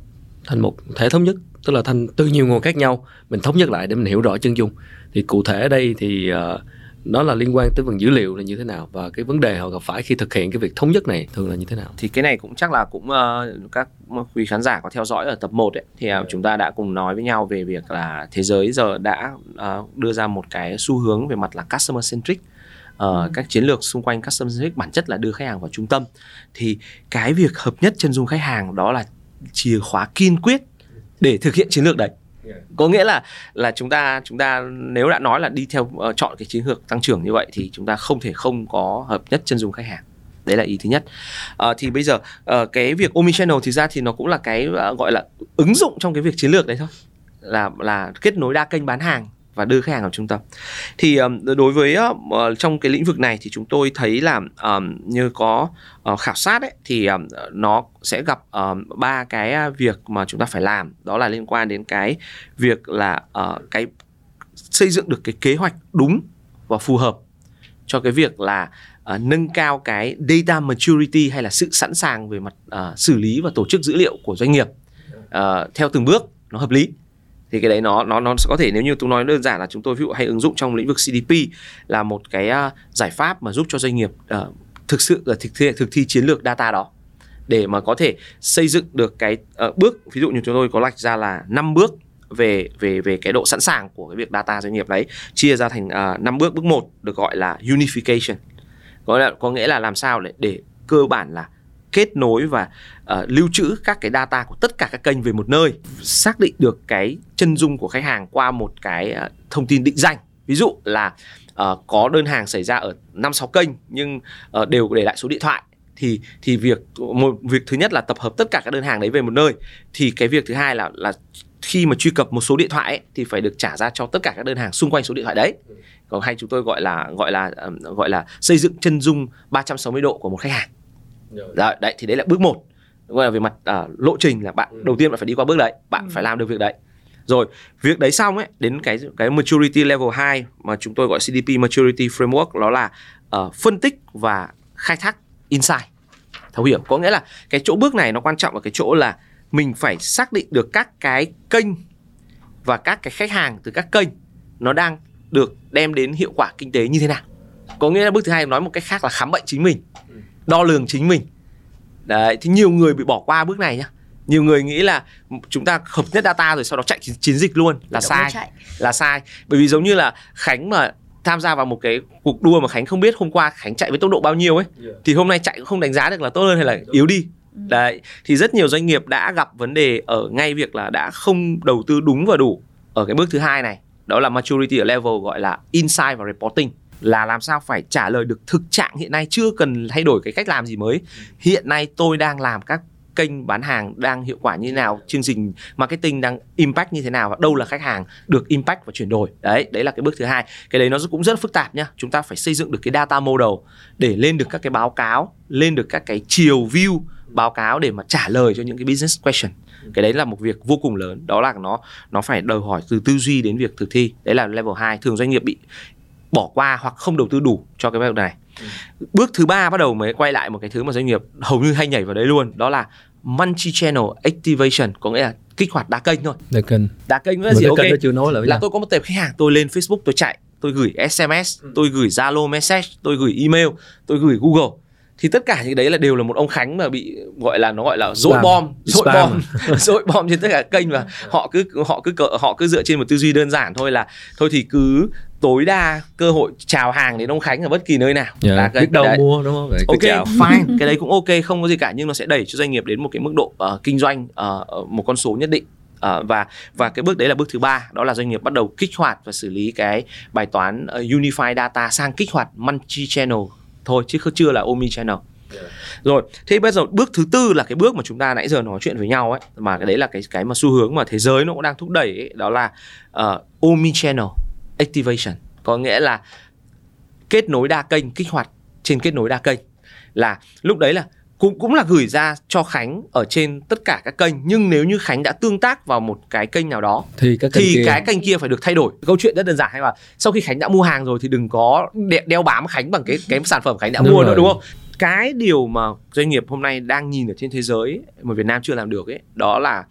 thành một thể thống nhất tức là thành từ nhiều nguồn khác nhau. Mình thống nhất lại để mình hiểu rõ chân dung. Thì cụ thể ở đây thì uh, nó là liên quan tới phần dữ liệu là như thế nào và cái vấn đề họ gặp phải khi thực hiện cái việc thống nhất này thường là như thế nào? Thì cái này cũng chắc là cũng uh, các quý khán giả có theo dõi ở tập 1 ấy thì uh, chúng ta đã cùng nói với nhau về việc là thế giới giờ đã uh, đưa ra một cái xu hướng về mặt là customer centric uh, các chiến lược xung quanh customer centric bản chất là đưa khách hàng vào trung tâm. Thì cái việc hợp nhất chân dung khách hàng đó là chìa khóa kiên quyết để thực hiện chiến lược đấy có nghĩa là là chúng ta chúng ta nếu đã nói là đi theo uh, chọn cái chiến lược tăng trưởng như vậy thì chúng ta không thể không có hợp nhất chân dung khách hàng. Đấy là ý thứ nhất. Uh, thì bây giờ uh, cái việc omnichannel thì ra thì nó cũng là cái uh, gọi là ứng dụng trong cái việc chiến lược đấy thôi. Là là kết nối đa kênh bán hàng và đưa khách hàng vào trung tâm. Thì đối với ờ, trong cái lĩnh vực này thì chúng tôi thấy là như có ờ, khảo sát ấy, thì nó sẽ gặp ba cái việc mà chúng ta phải làm. Đó là liên quan đến cái việc là ờ, cái xây dựng được cái kế hoạch đúng và phù hợp cho cái việc là uh, nâng cao cái data maturity hay là sự sẵn sàng về mặt uh, xử lý và tổ chức dữ liệu của doanh nghiệp. Uh, theo từng bước nó hợp lý thì cái đấy nó nó nó có thể nếu như tôi nói đơn giản là chúng tôi ví dụ hay ứng dụng trong lĩnh vực CDP là một cái uh, giải pháp mà giúp cho doanh nghiệp uh, thực sự là thực thi, thực thi chiến lược data đó. Để mà có thể xây dựng được cái uh, bước ví dụ như chúng tôi có lạch ra là 5 bước về về về cái độ sẵn sàng của cái việc data doanh nghiệp đấy chia ra thành uh, 5 bước. Bước một được gọi là unification. Có là có nghĩa là làm sao để để cơ bản là kết nối và uh, lưu trữ các cái data của tất cả các kênh về một nơi xác định được cái chân dung của khách hàng qua một cái uh, thông tin định danh. Ví dụ là uh, có đơn hàng xảy ra ở năm sáu kênh nhưng uh, đều để lại số điện thoại thì thì việc một việc thứ nhất là tập hợp tất cả các đơn hàng đấy về một nơi thì cái việc thứ hai là là khi mà truy cập một số điện thoại ấy, thì phải được trả ra cho tất cả các đơn hàng xung quanh số điện thoại đấy. Còn hay chúng tôi gọi là gọi là gọi là xây dựng chân dung 360 độ của một khách hàng. Đấy, đấy thì đấy là bước một. Gọi là về mặt uh, lộ trình là bạn ừ. đầu tiên bạn phải đi qua bước đấy bạn ừ. phải làm được việc đấy. Rồi việc đấy xong ấy đến cái cái maturity level 2 mà chúng tôi gọi CDP maturity framework đó là uh, phân tích và khai thác insight. Thấu hiểu. Có nghĩa là cái chỗ bước này nó quan trọng ở cái chỗ là mình phải xác định được các cái kênh và các cái khách hàng từ các kênh nó đang được đem đến hiệu quả kinh tế như thế nào. Có nghĩa là bước thứ hai nói một cách khác là khám bệnh chính mình đo lường chính mình. Đấy thì nhiều người bị bỏ qua bước này nhá. Nhiều người nghĩ là chúng ta hợp nhất data rồi sau đó chạy chiến dịch luôn là sai là sai. Bởi vì giống như là khánh mà tham gia vào một cái cuộc đua mà khánh không biết hôm qua khánh chạy với tốc độ bao nhiêu ấy yeah. thì hôm nay chạy cũng không đánh giá được là tốt hơn hay là yếu đi. Đấy thì rất nhiều doanh nghiệp đã gặp vấn đề ở ngay việc là đã không đầu tư đúng và đủ ở cái bước thứ hai này. Đó là maturity ở level gọi là insight và reporting là làm sao phải trả lời được thực trạng hiện nay, chưa cần thay đổi cái cách làm gì mới. Hiện nay tôi đang làm các kênh bán hàng đang hiệu quả như thế nào, chương trình marketing đang impact như thế nào và đâu là khách hàng được impact và chuyển đổi. Đấy đấy là cái bước thứ hai. Cái đấy nó cũng rất phức tạp nhá. Chúng ta phải xây dựng được cái data model để lên được các cái báo cáo, lên được các cái chiều view báo cáo để mà trả lời cho những cái business question. Cái đấy là một việc vô cùng lớn. Đó là nó nó phải đòi hỏi từ tư duy đến việc thực thi. Đấy là level 2 thường doanh nghiệp bị bỏ qua hoặc không đầu tư đủ cho cái việc này. Ừ. bước thứ ba bắt đầu mới quay lại một cái thứ mà doanh nghiệp hầu như hay nhảy vào đấy luôn đó là multi channel activation có nghĩa là kích hoạt đa kênh thôi. Đa kênh. Đa kênh là gì? ok. chưa nói là, là tôi có một tệp khách hàng tôi lên facebook tôi chạy tôi gửi sms ừ. tôi gửi zalo message tôi gửi email tôi gửi google. Thì tất cả những đấy là đều là một ông khánh mà bị gọi là nó gọi là dội bom dội bom. Dội bom trên tất cả kênh và họ cứ họ cứ họ cứ dựa trên một tư duy đơn giản thôi là thôi thì cứ tối đa cơ hội chào hàng đến ông Khánh ở bất kỳ nơi nào. Yeah, là cái, biết đâu đấy. mua đúng không? Vậy ok, chào. fine, cái đấy cũng ok, không có gì cả nhưng nó sẽ đẩy cho doanh nghiệp đến một cái mức độ uh, kinh doanh uh, một con số nhất định. Uh, và và cái bước đấy là bước thứ ba đó là doanh nghiệp bắt đầu kích hoạt và xử lý cái bài toán uh, unify data sang kích hoạt multi channel thôi chứ không chưa là omni channel Yeah. Rồi, thế bây giờ bước thứ tư là cái bước mà chúng ta nãy giờ nói chuyện với nhau ấy mà cái đấy là cái cái mà xu hướng mà thế giới nó cũng đang thúc đẩy ấy, đó là uh, omni channel activation. Có nghĩa là kết nối đa kênh kích hoạt trên kết nối đa kênh. Là lúc đấy là cũng cũng là gửi ra cho Khánh ở trên tất cả các kênh. Nhưng nếu như Khánh đã tương tác vào một cái kênh nào đó thì, các kênh thì kia... cái kênh kia phải được thay đổi. Câu chuyện rất đơn giản hay là sau khi Khánh đã mua hàng rồi thì đừng có đeo bám Khánh bằng cái cái sản phẩm Khánh đã đúng mua rồi. nữa đúng không? Cái điều mà doanh nghiệp hôm nay đang nhìn ở trên thế giới mà Việt Nam chưa làm được ấy đó là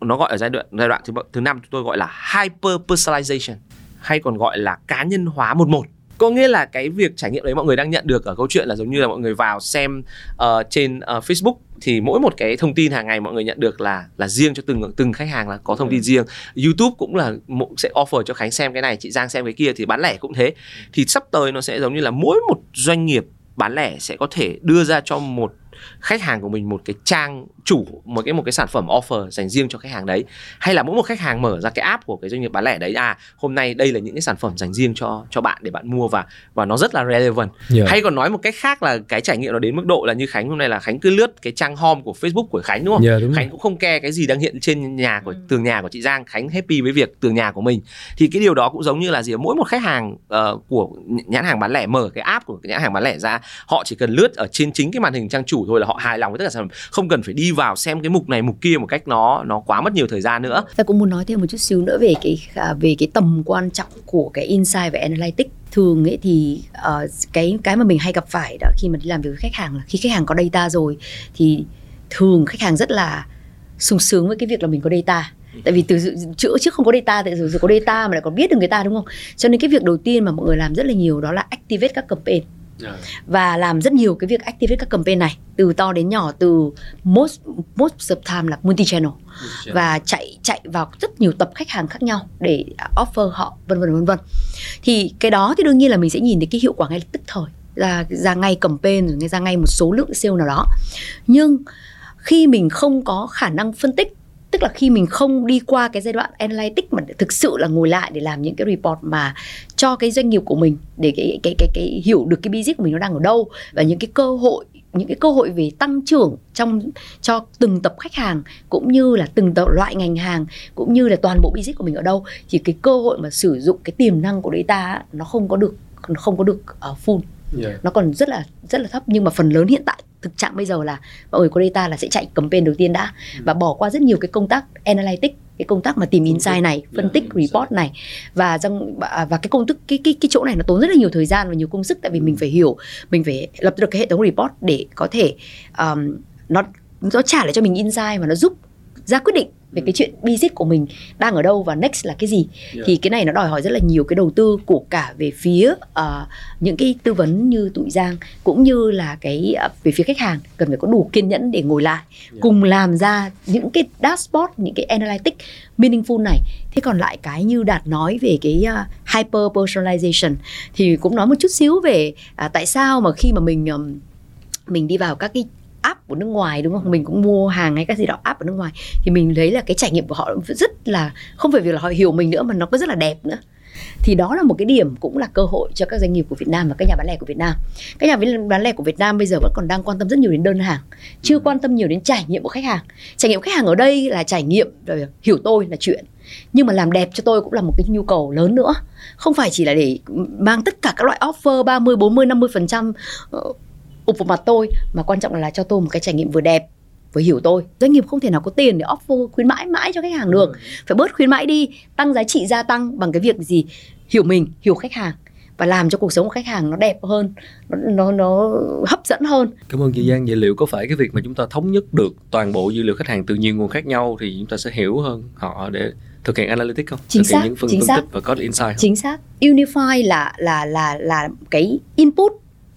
nó gọi ở giai đoạn giai đoạn thứ thứ năm chúng tôi gọi là hyper personalization hay còn gọi là cá nhân hóa một một. Có nghĩa là cái việc trải nghiệm đấy mọi người đang nhận được ở câu chuyện là giống như là mọi người vào xem uh, trên uh, Facebook thì mỗi một cái thông tin hàng ngày mọi người nhận được là là riêng cho từng từng khách hàng là có thông tin ừ. riêng. YouTube cũng là sẽ offer cho Khánh xem cái này chị Giang xem cái kia thì bán lẻ cũng thế. Thì sắp tới nó sẽ giống như là mỗi một doanh nghiệp bán lẻ sẽ có thể đưa ra cho một khách hàng của mình một cái trang chủ một cái một cái sản phẩm offer dành riêng cho khách hàng đấy hay là mỗi một khách hàng mở ra cái app của cái doanh nghiệp bán lẻ đấy à hôm nay đây là những cái sản phẩm dành riêng cho cho bạn để bạn mua và và nó rất là relevant yeah. hay còn nói một cách khác là cái trải nghiệm nó đến mức độ là như khánh hôm nay là khánh cứ lướt cái trang home của facebook của khánh đúng không yeah, đúng khánh rồi. cũng không ke cái gì đang hiện trên nhà của ừ. tường nhà của chị giang khánh happy với việc tường nhà của mình thì cái điều đó cũng giống như là gì mỗi một khách hàng uh, của nhãn hàng bán lẻ mở cái app của cái nhãn hàng bán lẻ ra họ chỉ cần lướt ở trên chính cái màn hình trang chủ thôi là họ hài lòng với tất cả sản phẩm không cần phải đi vào xem cái mục này mục kia một cách nó nó quá mất nhiều thời gian nữa. Ta cũng muốn nói thêm một chút xíu nữa về cái à, về cái tầm quan trọng của cái insight và analytics thường ấy thì uh, cái cái mà mình hay gặp phải đó khi mà đi làm việc với khách hàng là khi khách hàng có data rồi thì thường khách hàng rất là sung sướng với cái việc là mình có data. Tại vì từ chữa trước không có data tại rồi có data mà lại còn biết được người ta đúng không? Cho nên cái việc đầu tiên mà mọi người làm rất là nhiều đó là activate các campaign. Dạ. và làm rất nhiều cái việc activate các campaign này từ to đến nhỏ từ most most of time là multi channel và chạy chạy vào rất nhiều tập khách hàng khác nhau để offer họ vân vân vân vân. Thì cái đó thì đương nhiên là mình sẽ nhìn thấy cái hiệu quả ngay tức thời ra ra ngay campaign rồi ra ngay một số lượng sale nào đó. Nhưng khi mình không có khả năng phân tích tức là khi mình không đi qua cái giai đoạn analytics mà thực sự là ngồi lại để làm những cái report mà cho cái doanh nghiệp của mình để cái cái cái cái hiểu được cái business của mình nó đang ở đâu và những cái cơ hội những cái cơ hội về tăng trưởng trong cho từng tập khách hàng cũng như là từng tập loại ngành hàng cũng như là toàn bộ business của mình ở đâu thì cái cơ hội mà sử dụng cái tiềm năng của data nó không có được nó không có được uh, full yeah. nó còn rất là rất là thấp nhưng mà phần lớn hiện tại thực trạng bây giờ là mọi người có data là sẽ chạy campaign đầu tiên đã ừ. và bỏ qua rất nhiều cái công tác analytics cái công tác mà tìm insight này phân tích report này và rằng và cái công thức cái cái cái chỗ này nó tốn rất là nhiều thời gian và nhiều công sức tại vì mình ừ. phải hiểu mình phải lập được cái hệ thống report để có thể um, nó nó trả lại cho mình insight và nó giúp ra quyết định về cái chuyện business của mình đang ở đâu và next là cái gì yeah. thì cái này nó đòi hỏi rất là nhiều cái đầu tư của cả về phía uh, những cái tư vấn như tụi giang cũng như là cái uh, về phía khách hàng cần phải có đủ kiên nhẫn để ngồi lại yeah. cùng làm ra những cái dashboard những cái analytics meaningful này thế còn lại cái như đạt nói về cái uh, hyper personalization thì cũng nói một chút xíu về uh, tại sao mà khi mà mình um, mình đi vào các cái app của nước ngoài đúng không? Mình cũng mua hàng hay các gì đó app ở nước ngoài. Thì mình thấy là cái trải nghiệm của họ rất là không phải việc là họ hiểu mình nữa mà nó có rất là đẹp nữa. Thì đó là một cái điểm cũng là cơ hội cho các doanh nghiệp của Việt Nam và các nhà bán lẻ của Việt Nam. Các nhà bán lẻ của Việt Nam bây giờ vẫn còn đang quan tâm rất nhiều đến đơn hàng chưa quan tâm nhiều đến trải nghiệm của khách hàng. Trải nghiệm khách hàng ở đây là trải nghiệm rồi hiểu tôi là chuyện. Nhưng mà làm đẹp cho tôi cũng là một cái nhu cầu lớn nữa. Không phải chỉ là để mang tất cả các loại offer 30, 40, 50 phần trăm ờ, ụp vào mặt tôi mà quan trọng là cho tôi một cái trải nghiệm vừa đẹp vừa hiểu tôi. Doanh nghiệp không thể nào có tiền để offer khuyến mãi mãi cho khách hàng được. Phải bớt khuyến mãi đi tăng giá trị gia tăng bằng cái việc gì? Hiểu mình hiểu khách hàng và làm cho cuộc sống của khách hàng nó đẹp hơn nó nó, nó hấp dẫn hơn. Cảm ơn chị Giang. Vậy liệu có phải cái việc mà chúng ta thống nhất được toàn bộ dữ liệu khách hàng từ nhiều nguồn khác nhau thì chúng ta sẽ hiểu hơn họ để thực hiện analytics không? Chính thực xác những phân, chính phân xác. tích và có insight không? chính xác. Unify là là là là cái input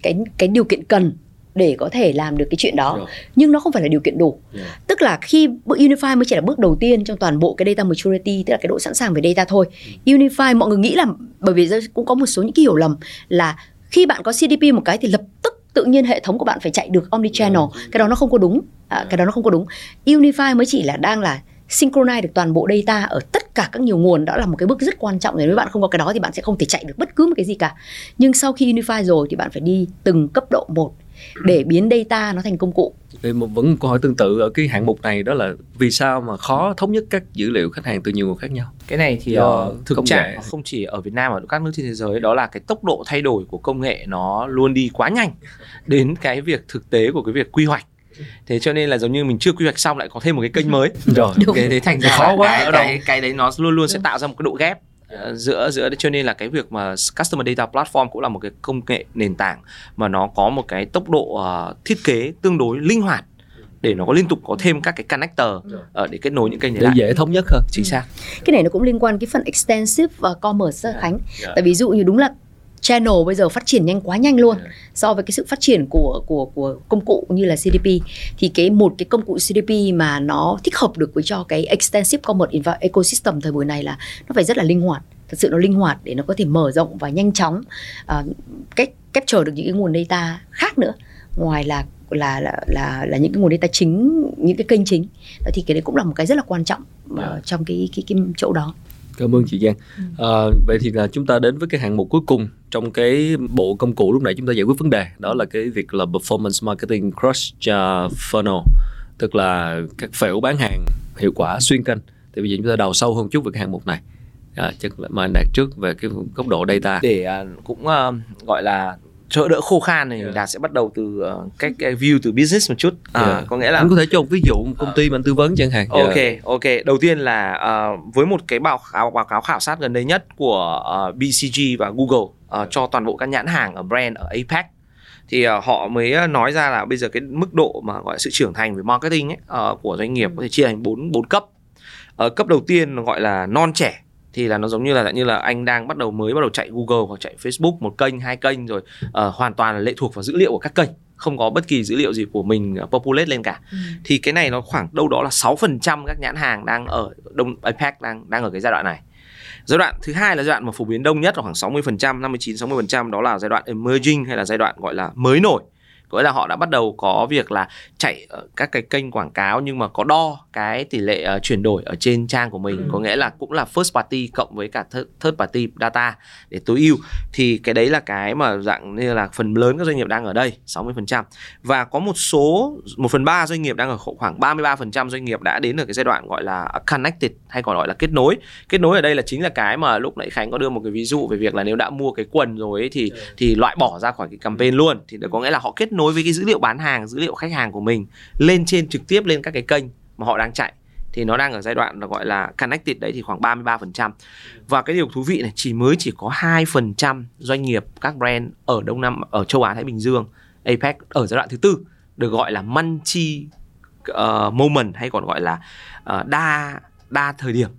cái cái điều kiện cần để có thể làm được cái chuyện đó. Rồi. nhưng nó không phải là điều kiện đủ. Yeah. tức là khi unify mới chỉ là bước đầu tiên trong toàn bộ cái data maturity tức là cái độ sẵn sàng về data thôi. Unify mọi người nghĩ là bởi vì cũng có một số những cái hiểu lầm là khi bạn có CDP một cái thì lập tức tự nhiên hệ thống của bạn phải chạy được omnichannel. Cái đó nó không có đúng. À, cái đó nó không có đúng. Unify mới chỉ là đang là synchronize được toàn bộ data ở tất cả các nhiều nguồn. Đó là một cái bước rất quan trọng. Nếu bạn không có cái đó thì bạn sẽ không thể chạy được bất cứ một cái gì cả. Nhưng sau khi unify rồi thì bạn phải đi từng cấp độ một để biến data nó thành công cụ. Vậy một vẫn một câu hỏi tương tự ở cái hạng mục này đó là vì sao mà khó thống nhất các dữ liệu khách hàng từ nhiều nguồn khác nhau? Cái này thì Do uh, thực công trạng. không chỉ ở Việt Nam mà ở các nước trên thế giới đó là cái tốc độ thay đổi của công nghệ nó luôn đi quá nhanh đến cái việc thực tế của cái việc quy hoạch thế cho nên là giống như mình chưa quy hoạch xong lại có thêm một cái kênh mới. Rồi. Đúng. thế, thế thành ra Khó quá, cái, cái, cái đấy nó luôn luôn sẽ tạo ra một cái độ ghép ờ, giữa giữa cho nên là cái việc mà customer data platform cũng là một cái công nghệ nền tảng mà nó có một cái tốc độ ờ, thiết kế tương đối linh hoạt để nó có liên tục có thêm các cái connector ờ, để kết nối những kênh này để lại. dễ thống nhất hơn. Chính xác. Cái này nó cũng liên quan cái phần extensive và commerce đó, Khánh. Yeah. tại ví dụ như đúng là channel bây giờ phát triển nhanh quá nhanh luôn. Yeah. so với cái sự phát triển của của của công cụ như là CDP thì cái một cái công cụ CDP mà nó thích hợp được với cho cái extensive commerce ecosystem thời buổi này là nó phải rất là linh hoạt. Thật sự nó linh hoạt để nó có thể mở rộng và nhanh chóng uh, cách capture được những cái nguồn data khác nữa. Ngoài là là là là là những cái nguồn data chính những cái kênh chính. Thì cái đấy cũng là một cái rất là quan trọng uh, Yeah. trong cái cái cái chỗ đó Cảm ơn chị Giang. À, vậy thì là chúng ta đến với cái hạng mục cuối cùng trong cái bộ công cụ lúc nãy chúng ta giải quyết vấn đề đó là cái việc là performance marketing cross uh, funnel tức là các phễu bán hàng hiệu quả xuyên kênh. Thì bây giờ chúng ta đào sâu hơn chút về cái hạng mục này. À, chắc là mà đạt trước về cái góc độ data. để à, cũng à, gọi là trợ đỡ khô khan này Yeah. đạt sẽ bắt đầu từ à, cách cái view từ business một chút à, Yeah. có nghĩa là Anh có thể cho một ví dụ một công ty mà anh tư vấn chẳng hạn. Ok, Dạ. ok. Đầu tiên là à, với một cái báo cáo báo cáo khảo sát gần đây nhất của à, BCG và Google à, cho toàn bộ các nhãn hàng ở brand ở APAC thì à, họ mới nói ra là bây giờ cái mức độ mà gọi là sự trưởng thành về marketing ấy, à, của doanh nghiệp có thể chia thành bốn bốn cấp. Ở cấp đầu tiên gọi là non trẻ thì là nó giống như là như là anh đang bắt đầu mới bắt đầu chạy Google hoặc chạy Facebook một kênh hai kênh rồi ờ, hoàn toàn là lệ thuộc vào dữ liệu của các kênh không có bất kỳ dữ liệu gì của mình ờ, populate lên cả thì cái này nó khoảng đâu đó là 6% các nhãn hàng đang ở Đông APEC đang đang ở cái giai đoạn này. Giai đoạn thứ hai là giai đoạn mà phổ biến đông nhất là khoảng 60%, 59 60% đó là giai đoạn emerging hay là giai đoạn gọi là mới nổi. Có nghĩa là họ đã bắt đầu có việc là chạy các cái kênh quảng cáo nhưng mà có đo cái tỷ lệ ờ, chuyển đổi ở trên trang của mình, Ừ. có nghĩa là cũng là first party cộng với cả third, third party data để tối ưu. Thì cái đấy là cái mà dạng như là phần lớn các doanh nghiệp đang ở đây, 60% và có một số 1 phần 3 doanh nghiệp đang ở khoảng 33% doanh nghiệp đã đến ở cái giai đoạn gọi là connected hay còn gọi là kết nối. Kết nối ở đây là chính là cái mà lúc nãy Khánh có đưa một cái ví dụ về việc là nếu đã mua cái quần rồi ấy, thì thì loại bỏ ra khỏi cái campaign luôn. Thì có nghĩa là họ kết nối với cái dữ liệu bán hàng dữ liệu khách hàng của mình lên trên trực tiếp lên các cái kênh mà họ đang chạy thì nó đang ở giai đoạn là gọi là connected đấy thì khoảng 33% và cái điều thú vị này chỉ mới chỉ có 2% doanh nghiệp các brand ở Đông Nam ở châu Á Thái Bình Dương APEC ở giai đoạn thứ tư được gọi là multi uh, ờ, moment hay còn gọi là uh, đa đa thời điểm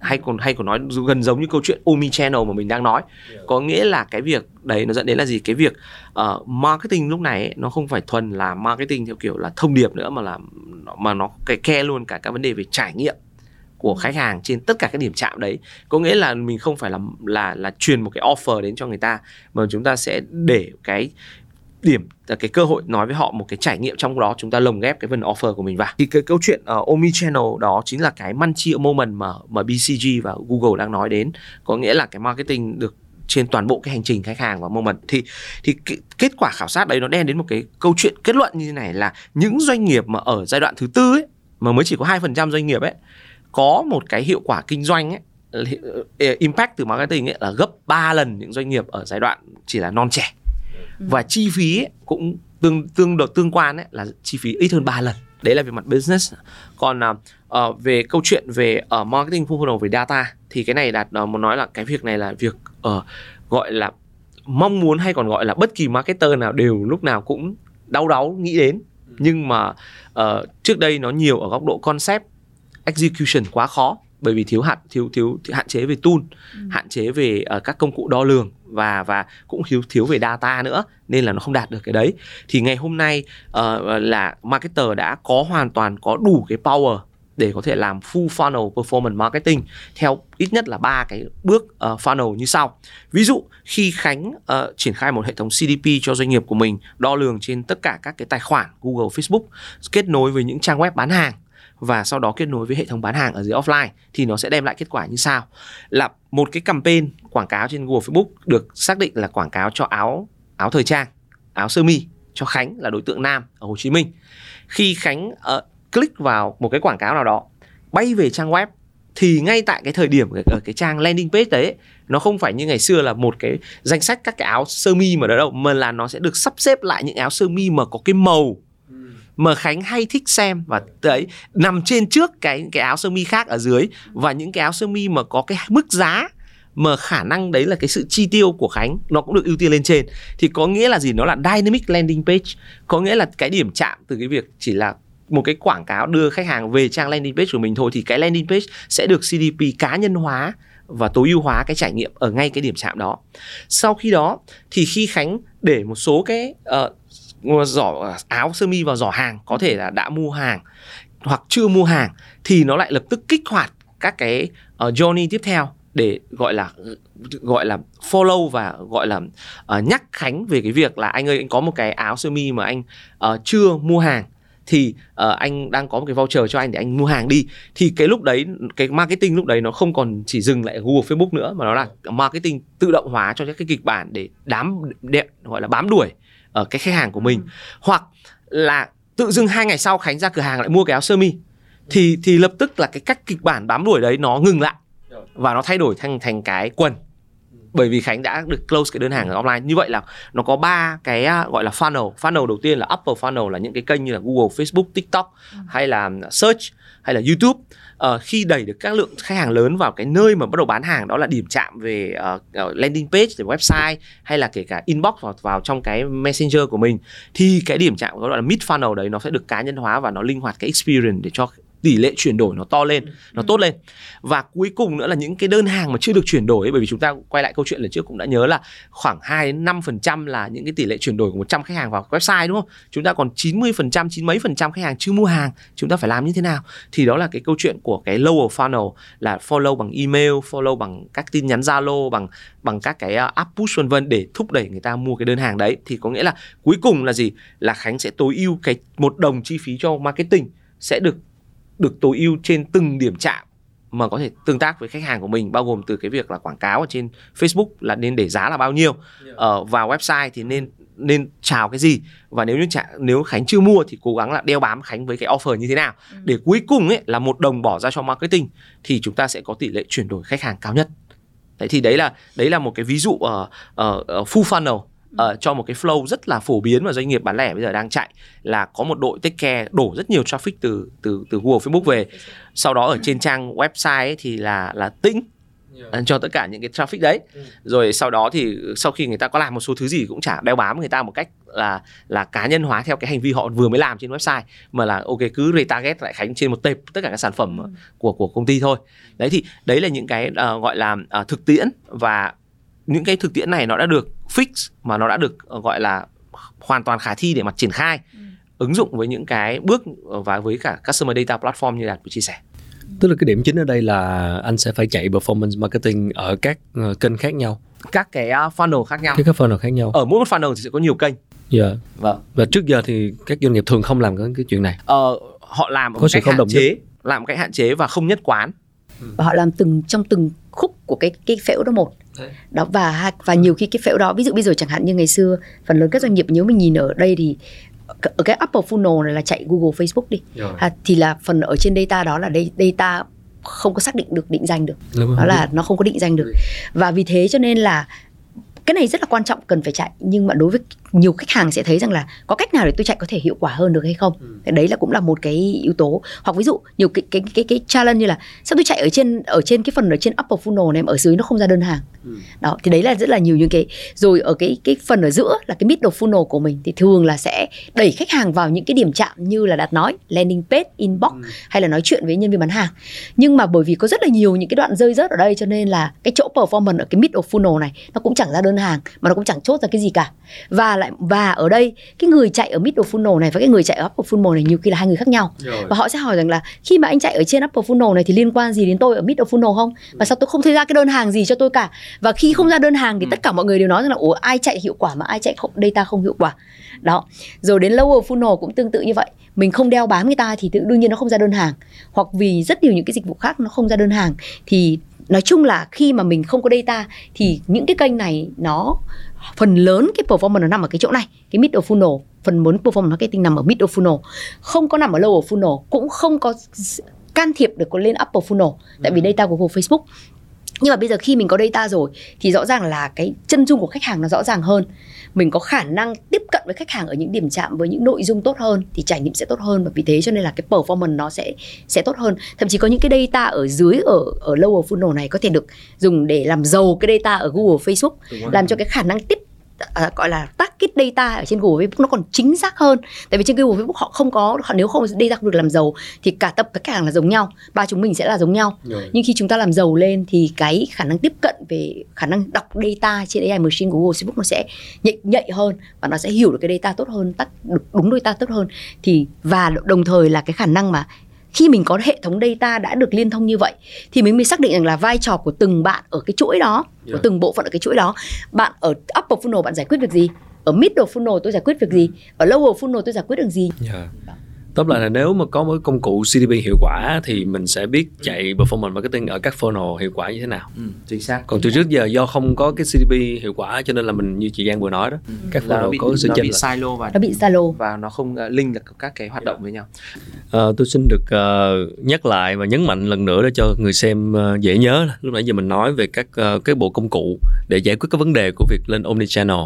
hay còn hay còn nói gần giống như câu chuyện omni channel mà mình đang nói. Có nghĩa là cái việc đấy nó dẫn đến là gì? Cái việc uh, marketing lúc này ấy, nó không phải thuần là marketing theo kiểu là thông điệp nữa mà là mà nó cái ke luôn cả các vấn đề về trải nghiệm của khách hàng trên tất cả các điểm chạm đấy. Có nghĩa là mình không phải là là là truyền một cái offer đến cho người ta mà chúng ta sẽ để cái điểm là cái cơ hội nói với họ một cái trải nghiệm trong đó chúng ta lồng ghép cái phần offer của mình vào. Thì cái câu chuyện à, uh, omni channel đó chính là cái multi moment mà mà BCG và Google đang nói đến. Có nghĩa là cái marketing được trên toàn bộ cái hành trình khách hàng và moment. Thì thì cái, kết quả khảo sát đấy nó đem đến một cái câu chuyện kết luận như thế này là những doanh nghiệp mà ở giai đoạn thứ tư ấy mà mới chỉ có hai phần trăm doanh nghiệp ấy có một cái hiệu quả kinh doanh ấy ờ, impact từ marketing ấy là gấp 3 lần những doanh nghiệp ở giai đoạn chỉ là non trẻ và chi phí ấy cũng tương tương được tương quan ấy là chi phí ít hơn 3 lần. Đấy là về mặt business. Còn uh, về câu chuyện về uh, marketing funnel về data thì cái này đạt uh, muốn nói là cái việc này là việc uh, gọi là mong muốn hay còn gọi là bất kỳ marketer nào đều lúc nào cũng đau đáu nghĩ đến. Nhưng mà uh, trước đây nó nhiều ở góc độ concept execution quá khó. Bởi vì thiếu hạn thiếu thiếu, thiếu hạn chế về tool ừ. hạn chế về uh, các công cụ đo lường và và cũng thiếu thiếu về data nữa nên là nó không đạt được cái đấy thì ngày hôm nay uh, là marketer đã có hoàn toàn có đủ cái power để có thể làm full funnel performance marketing theo ít nhất là ba cái bước uh, funnel như sau. Ví dụ khi Khánh uh, triển khai một hệ thống CDP cho doanh nghiệp của mình đo lường trên tất cả các cái tài khoản Google, Facebook kết nối với những trang web bán hàng và sau đó kết nối với hệ thống bán hàng ở dưới offline thì nó sẽ đem lại kết quả như sau là một cái campaign quảng cáo trên Google Facebook được xác định là quảng cáo cho áo áo thời trang áo sơ mi cho Khánh là đối tượng nam ở Hồ Chí Minh. Khi Khánh uh, click vào một cái quảng cáo nào đó bay về trang web thì ngay tại cái thời điểm ở cái trang landing page đấy nó không phải như ngày xưa là một cái danh sách các cái áo sơ mi mà đó đâu mà là nó sẽ được sắp xếp lại những áo sơ mi mà có cái màu mà Khánh hay thích xem và đấy nằm trên trước cái cái áo sơ mi khác ở dưới. Và những cái áo sơ mi mà có cái mức giá mà khả năng đấy là cái sự chi tiêu của Khánh nó cũng được ưu tiên lên trên. Thì có nghĩa là gì? Nó là dynamic landing page. Có nghĩa là cái điểm chạm từ cái việc chỉ là một cái quảng cáo đưa khách hàng về trang landing page của mình thôi thì cái landing page sẽ được CDP cá nhân hóa và tối ưu hóa cái trải nghiệm ở ngay cái điểm chạm đó. Sau khi đó thì khi Khánh để một số cái uh, giỏ à, áo sơ mi vào giỏ hàng có thể là đã mua hàng hoặc chưa mua hàng thì nó lại lập tức kích hoạt các cái uh, journey tiếp theo để gọi là gọi là follow và gọi là uh, nhắc Khánh về cái việc là anh ơi anh có một cái áo sơ mi mà anh uh, chưa mua hàng thì uh, anh đang có một cái voucher cho anh để anh mua hàng đi. Thì cái lúc đấy cái marketing lúc đấy nó không còn chỉ dừng lại Google Facebook nữa mà nó là marketing tự động hóa cho các cái kịch bản để đám đẹp gọi là bám đuổi ở cái khách hàng của mình. Ừ. hoặc là tự dưng hai ngày sau Khánh ra cửa hàng lại mua cái áo sơ mi. Thì thì lập tức là cái cách kịch bản bám đuổi đấy nó ngừng lại. Và nó thay đổi thành thành cái quần. Bởi vì Khánh đã được close cái đơn hàng ở offline như vậy là nó có ba cái à, gọi là funnel. Funnel đầu tiên là upper funnel là những cái kênh như là Google Facebook TikTok ừ. hay là search hay là YouTube uh, khi đẩy được các lượng khách hàng lớn vào cái nơi mà bắt đầu bán hàng đó là điểm chạm về uh, landing page về website hay là kể cả inbox vào vào trong cái messenger của mình thì cái điểm chạm gọi là mid funnel đấy nó sẽ được cá nhân hóa và nó linh hoạt cái experience để cho tỷ lệ chuyển đổi nó to lên nó tốt lên. Và cuối cùng nữa là những cái đơn hàng mà chưa được chuyển đổi ấy, bởi vì chúng ta quay lại câu chuyện lần trước cũng đã nhớ là khoảng 2 đến 5 phần trăm là những cái tỷ lệ chuyển đổi của 100 khách hàng vào website đúng không? Chúng ta còn 90 phần trăm chín mấy phần trăm khách hàng chưa mua hàng chúng ta phải làm như thế nào? Thì đó là cái câu chuyện của cái lower funnel là follow bằng email follow bằng các tin nhắn zalo bằng bằng các cái uh, app push vân vân để thúc đẩy người ta mua cái đơn hàng đấy. Thì có nghĩa là cuối cùng là gì? Là khánh sẽ tối ưu cái một đồng chi phí cho marketing sẽ được được tối ưu trên từng điểm chạm mà có thể tương tác với khách hàng của mình bao gồm từ cái việc là quảng cáo ở trên Facebook là nên để giá là bao nhiêu ở ờ, vào website thì nên nên chào cái gì và nếu như chả, nếu Khánh chưa mua thì cố gắng là đeo bám Khánh với cái offer như thế nào. Ừ. để cuối cùng ấy là một đồng bỏ ra cho marketing thì chúng ta sẽ có tỷ lệ chuyển đổi khách hàng cao nhất. Đấy thì đấy là đấy là một cái ví dụ ở uh, uh, full funnel uh, cho một cái flow rất là phổ biến mà doanh nghiệp bán lẻ bây giờ đang chạy là có một đội take care đổ rất nhiều traffic từ từ từ Google Facebook về sau đó ở trên trang website ấy thì là là tĩnh yeah. cho tất cả những cái traffic đấy ừ. rồi sau đó thì sau khi người ta có làm một số thứ gì cũng chả đeo bám người ta một cách là là cá nhân hóa theo cái hành vi họ vừa mới làm trên website mà là ok cứ retarget lại khánh trên một tệp tất cả các sản phẩm ừ. của của công ty thôi đấy thì đấy là những cái uh, gọi là uh, thực tiễn và những cái thực tiễn này nó đã được fix mà nó đã được ờ, gọi là hoàn toàn khả thi để mà triển khai ừ. ứng dụng với những cái bước và với cả customer data platform như đạt vừa chia sẻ tức là cái điểm chính ở đây là anh sẽ phải chạy performance marketing ở các uh, kênh khác nhau các cái funnel khác nhau các funnel khác nhau ở mỗi một funnel thì sẽ có nhiều kênh Dạ. Vâng. Và trước giờ thì các doanh nghiệp thường không làm cái, cái chuyện này. Ờ, họ làm có sự không đồng chế, nhất. làm một cách hạn chế và không nhất quán. Và họ làm từng trong từng khúc của cái cái phễu đó một. Đó và và nhiều khi cái phễu đó ví dụ bây giờ chẳng hạn như ngày xưa phần lớn các doanh nghiệp nếu mình nhìn ở đây thì ở cái upper funnel này là chạy Google Facebook đi. À, thì là phần ở trên data đó là data không có xác định được định danh được. Đó là nó không có định danh được. Và vì thế cho nên là cái này rất là quan trọng cần phải chạy nhưng mà đối với nhiều khách hàng sẽ thấy rằng là có cách nào để tôi chạy có thể hiệu quả hơn được hay không ừ. đấy là cũng là một cái yếu tố hoặc ví dụ nhiều cái cái cái cái challenge như là sao tôi chạy ở trên ở trên cái phần ở trên upper funnel này mà ở dưới nó không ra đơn hàng ừ. đó thì đấy là rất là nhiều những cái rồi ở cái cái phần ở giữa là cái middle funnel của mình thì thường là sẽ đẩy khách hàng vào những cái điểm chạm như là đạt nói landing page inbox ừ. hay là nói chuyện với nhân viên bán hàng nhưng mà bởi vì có rất là nhiều những cái đoạn rơi rớt ở đây cho nên là cái chỗ performance ở cái middle funnel này nó cũng chẳng ra đơn hàng mà nó cũng chẳng chốt ra cái gì cả. Và lại và ở đây cái người chạy ở middle funnel này và cái người chạy ở upper funnel này nhiều khi là hai người khác nhau. Rồi. và họ sẽ hỏi rằng là khi mà anh chạy ở trên upper funnel này thì liên quan gì đến tôi ở middle funnel không? Và sao tôi không thấy ra cái đơn hàng gì cho tôi cả? Và khi không ra đơn hàng thì ừ. tất cả mọi người đều nói rằng là ủa ai chạy hiệu quả mà ai chạy không data không hiệu quả? Đó. Rồi đến lower funnel cũng tương tự như vậy. Mình không đeo bám người ta thì tự đương nhiên nó không ra đơn hàng. Hoặc vì rất nhiều những cái dịch vụ khác nó không ra đơn hàng thì nói chung là khi mà mình không có data thì những cái kênh này nó phần lớn cái performance nó nằm ở cái chỗ này cái middle funnel. Phần muốn performance marketing nằm ở middle funnel. Không có nằm ở lower funnel cũng không có can thiệp được có lên upper funnel. Tại vì ừ. data của Google Facebook nhưng mà bây giờ khi mình có data rồi thì rõ ràng là cái chân dung của khách hàng nó rõ ràng hơn. Mình có khả năng tiếp cận với khách hàng ở những điểm chạm với những nội dung tốt hơn thì trải nghiệm sẽ tốt hơn. Và vì thế cho nên là cái performance nó sẽ sẽ tốt hơn. Thậm chí có những cái data ở dưới ở ở lower funnel này có thể được dùng để làm giàu cái data ở Google Facebook làm cho cái khả năng tiếp uh, gọi là target data ở trên Google Facebook nó còn chính xác hơn. Tại vì trên Google Facebook họ không có họ nếu không data không được làm giàu thì cả tập các hàng là giống nhau ba chúng mình sẽ là giống nhau. Rồi. nhưng khi chúng ta làm giàu lên thì cái khả năng tiếp cận về khả năng đọc data trên AI machine của Google Facebook nó sẽ nhạy, nhạy hơn và nó sẽ hiểu được cái data tốt hơn tắt đúng data tốt hơn. Thì và đồng thời là cái khả năng mà khi mình có hệ thống data đã được liên thông như vậy thì mình mới xác định rằng là vai trò của từng bạn ở cái chuỗi đó yeah. của từng bộ phận ở cái chuỗi đó. Bạn ở upper funnel bạn giải quyết việc gì? Ở middle funnel tôi giải quyết việc gì? Ở lower funnel tôi giải quyết được gì? Yeah tóm lại là nếu mà có một công cụ CDP hiệu quả thì mình sẽ biết chạy performance marketing ở các funnel hiệu quả như thế nào. Ừ, chính xác. Còn từ trước giờ do không có cái CDP hiệu quả cho nên là mình như chị Giang vừa nói đó ừ. các funnel bị, có sự chênh bị silo và nó bị silo. và nó không uh, link được các cái hoạt động với nhau. Uh, tôi xin được uh, nhắc lại và nhấn mạnh lần nữa để cho người xem uh, dễ nhớ lúc nãy giờ mình nói về các uh, cái bộ công cụ để giải quyết các vấn đề của việc lên omnichannel.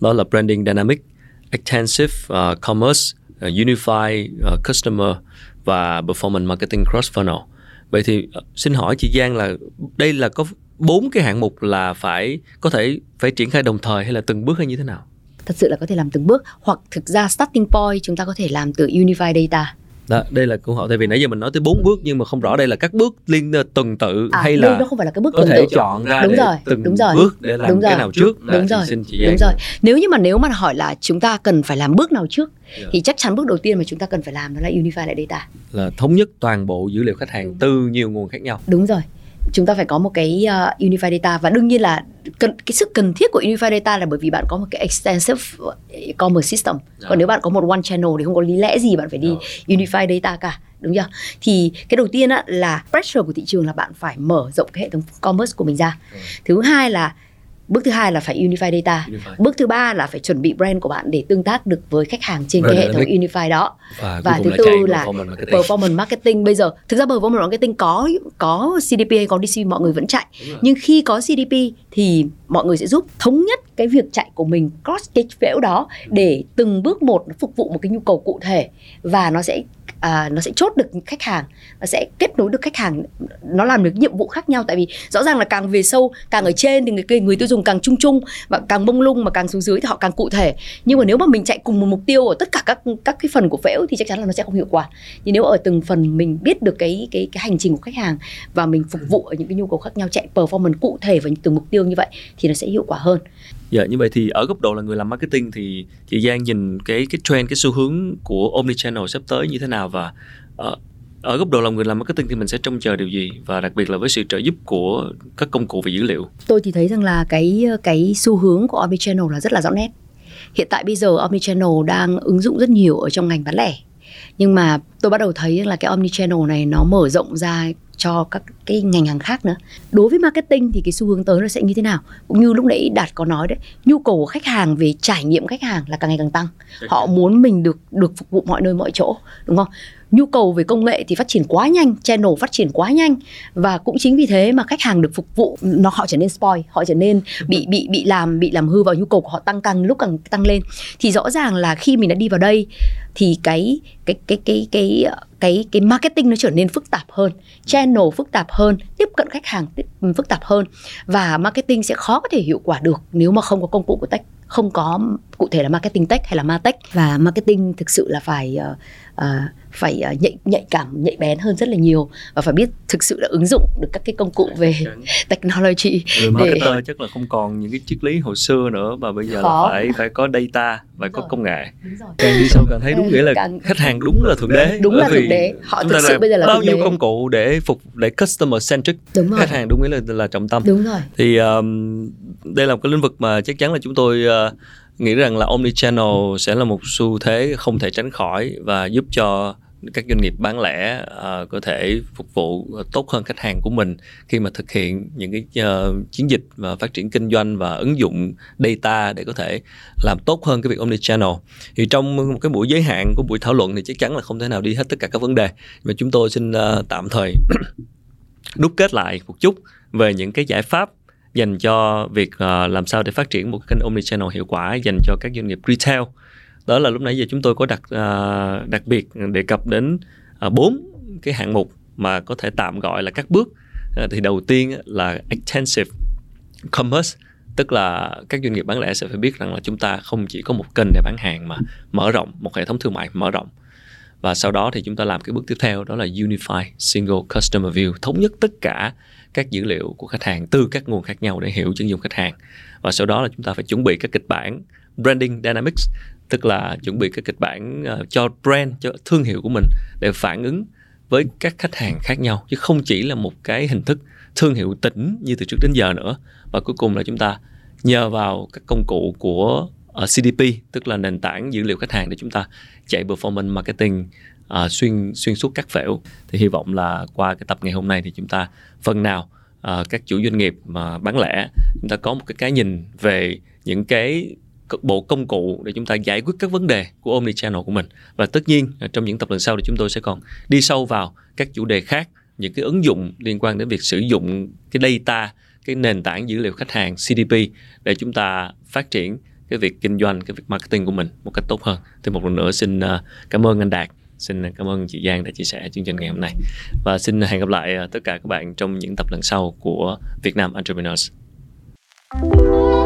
Đó là branding dynamic extensive uh, commerce uh, Unify uh, Customer và Performance Marketing Cross Funnel. Vậy thì uh, xin hỏi chị Giang là đây là có bốn cái hạng mục là phải có thể phải triển khai đồng thời hay là từng bước hay như thế nào? Thật sự là có thể làm từng bước hoặc thực ra starting point chúng ta có thể làm từ Unify Data đó đây là câu hỏi tại vì nãy giờ mình nói tới bốn bước nhưng mà không rõ đây là các bước liên ờ, tuần tự à, hay là nó không phải là cái bước có tuần thể tự. chọn ra đúng rồi từng đúng rồi bước để làm đúng cái rồi. nào trước đúng rồi xin chị đúng rồi nếu như mà nếu mà hỏi là chúng ta cần phải làm bước nào trước yeah. Dạ. thì chắc chắn bước đầu tiên mà chúng ta cần phải làm đó là unify lại data là thống nhất toàn bộ dữ liệu khách hàng từ nhiều nguồn khác nhau đúng rồi chúng ta phải có một cái uh, Unify Data và đương nhiên là cần, cái sự cần thiết của Unify Data là bởi vì bạn có một cái extensive commerce system. Yeah. Còn dạ. nếu bạn có một one channel thì không có lý lẽ gì bạn phải đi yeah. Dạ. Unify Data cả đúng chưa? Thì cái đầu tiên á, là pressure của thị trường là bạn phải mở rộng cái hệ thống commerce của mình ra. Yeah. Thứ hai là bước thứ hai là phải unify data. Unify. bước thứ ba là phải chuẩn bị brand của bạn để tương tác được với khách hàng trên brand cái hệ thống unify đó. Và, và thứ tư là performance marketing. performance marketing. Bây giờ thực ra performance marketing có có CDP hay có DC mọi người vẫn chạy. Nhưng khi có CDP thì mọi người sẽ giúp thống nhất cái việc chạy của mình cross cái phễu đó để từng bước một phục vụ một cái nhu cầu cụ thể. Và nó sẽ à, nó sẽ chốt được khách hàng nó sẽ kết nối được khách hàng. Nó làm được nhiệm vụ khác nhau tại vì rõ ràng là càng về sâu càng ở trên thì người người tiêu dùng càng chung chung và càng mông lung mà càng xuống dưới thì họ càng cụ thể. Nhưng mà nếu mà mình chạy cùng một mục tiêu ở tất cả các các cái phần của phễu thì chắc chắn là nó sẽ không hiệu quả. Nhưng nếu ở từng phần mình biết được cái cái cái hành trình của khách hàng và mình phục vụ ở những cái nhu cầu khác nhau chạy performance cụ thể vào từng mục tiêu như vậy thì nó sẽ hiệu quả hơn. Dạ như vậy thì ở góc độ là người làm marketing thì chị Giang nhìn cái cái trend, cái xu hướng của omnichannel sắp tới như thế nào và ở ở góc độ là người làm marketing thì mình sẽ trông chờ điều gì và đặc biệt là với sự trợ giúp của các công cụ về dữ liệu. Tôi thì thấy rằng là cái cái xu hướng của omnichannel là rất là rõ nét. hiện tại bây giờ omnichannel đang ứng dụng rất nhiều ở trong ngành bán lẻ nhưng mà tôi bắt đầu thấy là cái omnichannel này nó mở rộng ra cho các cái ngành hàng khác nữa. Đối với marketing thì cái xu hướng tới nó sẽ như thế nào? Cũng như lúc nãy đạt có nói đấy nhu cầu của khách hàng về trải nghiệm khách hàng là càng ngày càng tăng. Họ muốn mình được được phục vụ mọi nơi mọi chỗ đúng không nhu cầu về công nghệ thì phát triển quá nhanh channel phát triển quá nhanh. Và cũng chính vì thế mà khách hàng được phục vụ nó họ trở nên spoil họ trở nên bị bị bị làm bị làm hư vào nhu cầu của họ tăng càng lúc càng tăng lên. Thì rõ ràng là khi mình đã đi vào đây thì cái cái cái cái cái cái cái marketing nó trở nên phức tạp hơn channel phức tạp hơn tiếp cận khách hàng tiếp, phức tạp hơn. Và marketing sẽ khó có thể hiệu quả được nếu mà không có công cụ của tech không có cụ thể là marketing tech hay là martech và marketing thực sự là phải uh, uh, phải uh, nhạy nhạy cảm nhạy bén hơn rất là nhiều và phải biết thực sự là ứng dụng được các cái công cụ về technology marketer để... chắc là không còn những cái triết lý hồi xưa nữa mà bây giờ Khó. là phải phải có data phải có công nghệ. Càng đi sâu càng thấy đúng nghĩa là càng... khách hàng đúng là thượng đế. Đúng là thượng đế. Họ thực sự bây giờ là bao nhiêu công cụ để phục để customer centric. Đúng rồi. khách hàng đúng nghĩa là là trọng tâm. Đúng rồi. Thì um, đây là một cái lĩnh vực mà chắc chắn là chúng tôi uh, nghĩ rằng là omnichannel sẽ là một xu thế không thể tránh khỏi và giúp cho các doanh nghiệp bán lẻ uh, có thể phục vụ tốt hơn khách hàng của mình khi mà thực hiện những cái uh, chiến dịch và phát triển kinh doanh và ứng dụng data để có thể làm tốt hơn cái việc omnichannel. Thì trong một cái buổi giới hạn của buổi thảo luận thì chắc chắn là không thể nào đi hết tất cả các vấn đề. Mà chúng tôi xin uh, tạm thời đúc kết lại một chút về những cái giải pháp dành cho việc uh, làm sao để phát triển một kênh omnichannel hiệu quả dành cho các doanh nghiệp retail. Đó là lúc nãy giờ chúng tôi có đặt uh, đặc biệt đề cập đến ờ, bốn uh, cái hạng mục mà có thể tạm gọi là các bước. Uh, thì đầu tiên là extensive commerce tức là các doanh nghiệp bán lẻ sẽ phải biết rằng là chúng ta không chỉ có một kênh để bán hàng mà mở rộng một hệ thống thương mại mở rộng. Và sau đó thì chúng ta làm cái bước tiếp theo đó là unify single customer view thống nhất tất cả các dữ liệu của khách hàng từ các nguồn khác nhau để hiểu chân dung khách hàng. Và sau đó là chúng ta phải chuẩn bị các kịch bản branding dynamics, tức là chuẩn bị các kịch bản ờ, cho brand, cho thương hiệu của mình để phản ứng với các khách hàng khác nhau. Chứ không chỉ là một cái hình thức thương hiệu tỉnh như từ trước đến giờ nữa và cuối cùng là chúng ta nhờ vào các công cụ của ờ, CDP tức là nền tảng dữ liệu khách hàng để chúng ta chạy performance marketing à, xuyên xuyên suốt các phễu. Thì hy vọng là qua cái tập ngày hôm nay thì chúng ta phần nào à, các chủ doanh nghiệp mà bán lẻ chúng ta có một cái cái nhìn về những cái bộ công cụ để chúng ta giải quyết các vấn đề của omnichannel của mình. Và tất nhiên à, trong những tập lần sau thì chúng tôi sẽ còn đi sâu vào các chủ đề khác những cái ứng dụng liên quan đến việc sử dụng cái data cái nền tảng dữ liệu khách hàng CDP để chúng ta phát triển cái việc kinh doanh cái việc marketing của mình một cách tốt hơn. Thì một lần nữa xin à, cảm ơn anh Đạt xin cảm ơn chị Giang đã chia sẻ chương trình ngày hôm nay và xin hẹn gặp lại à, tất cả các bạn trong những tập lần sau của Việt Nam Entrepreneurs. thank you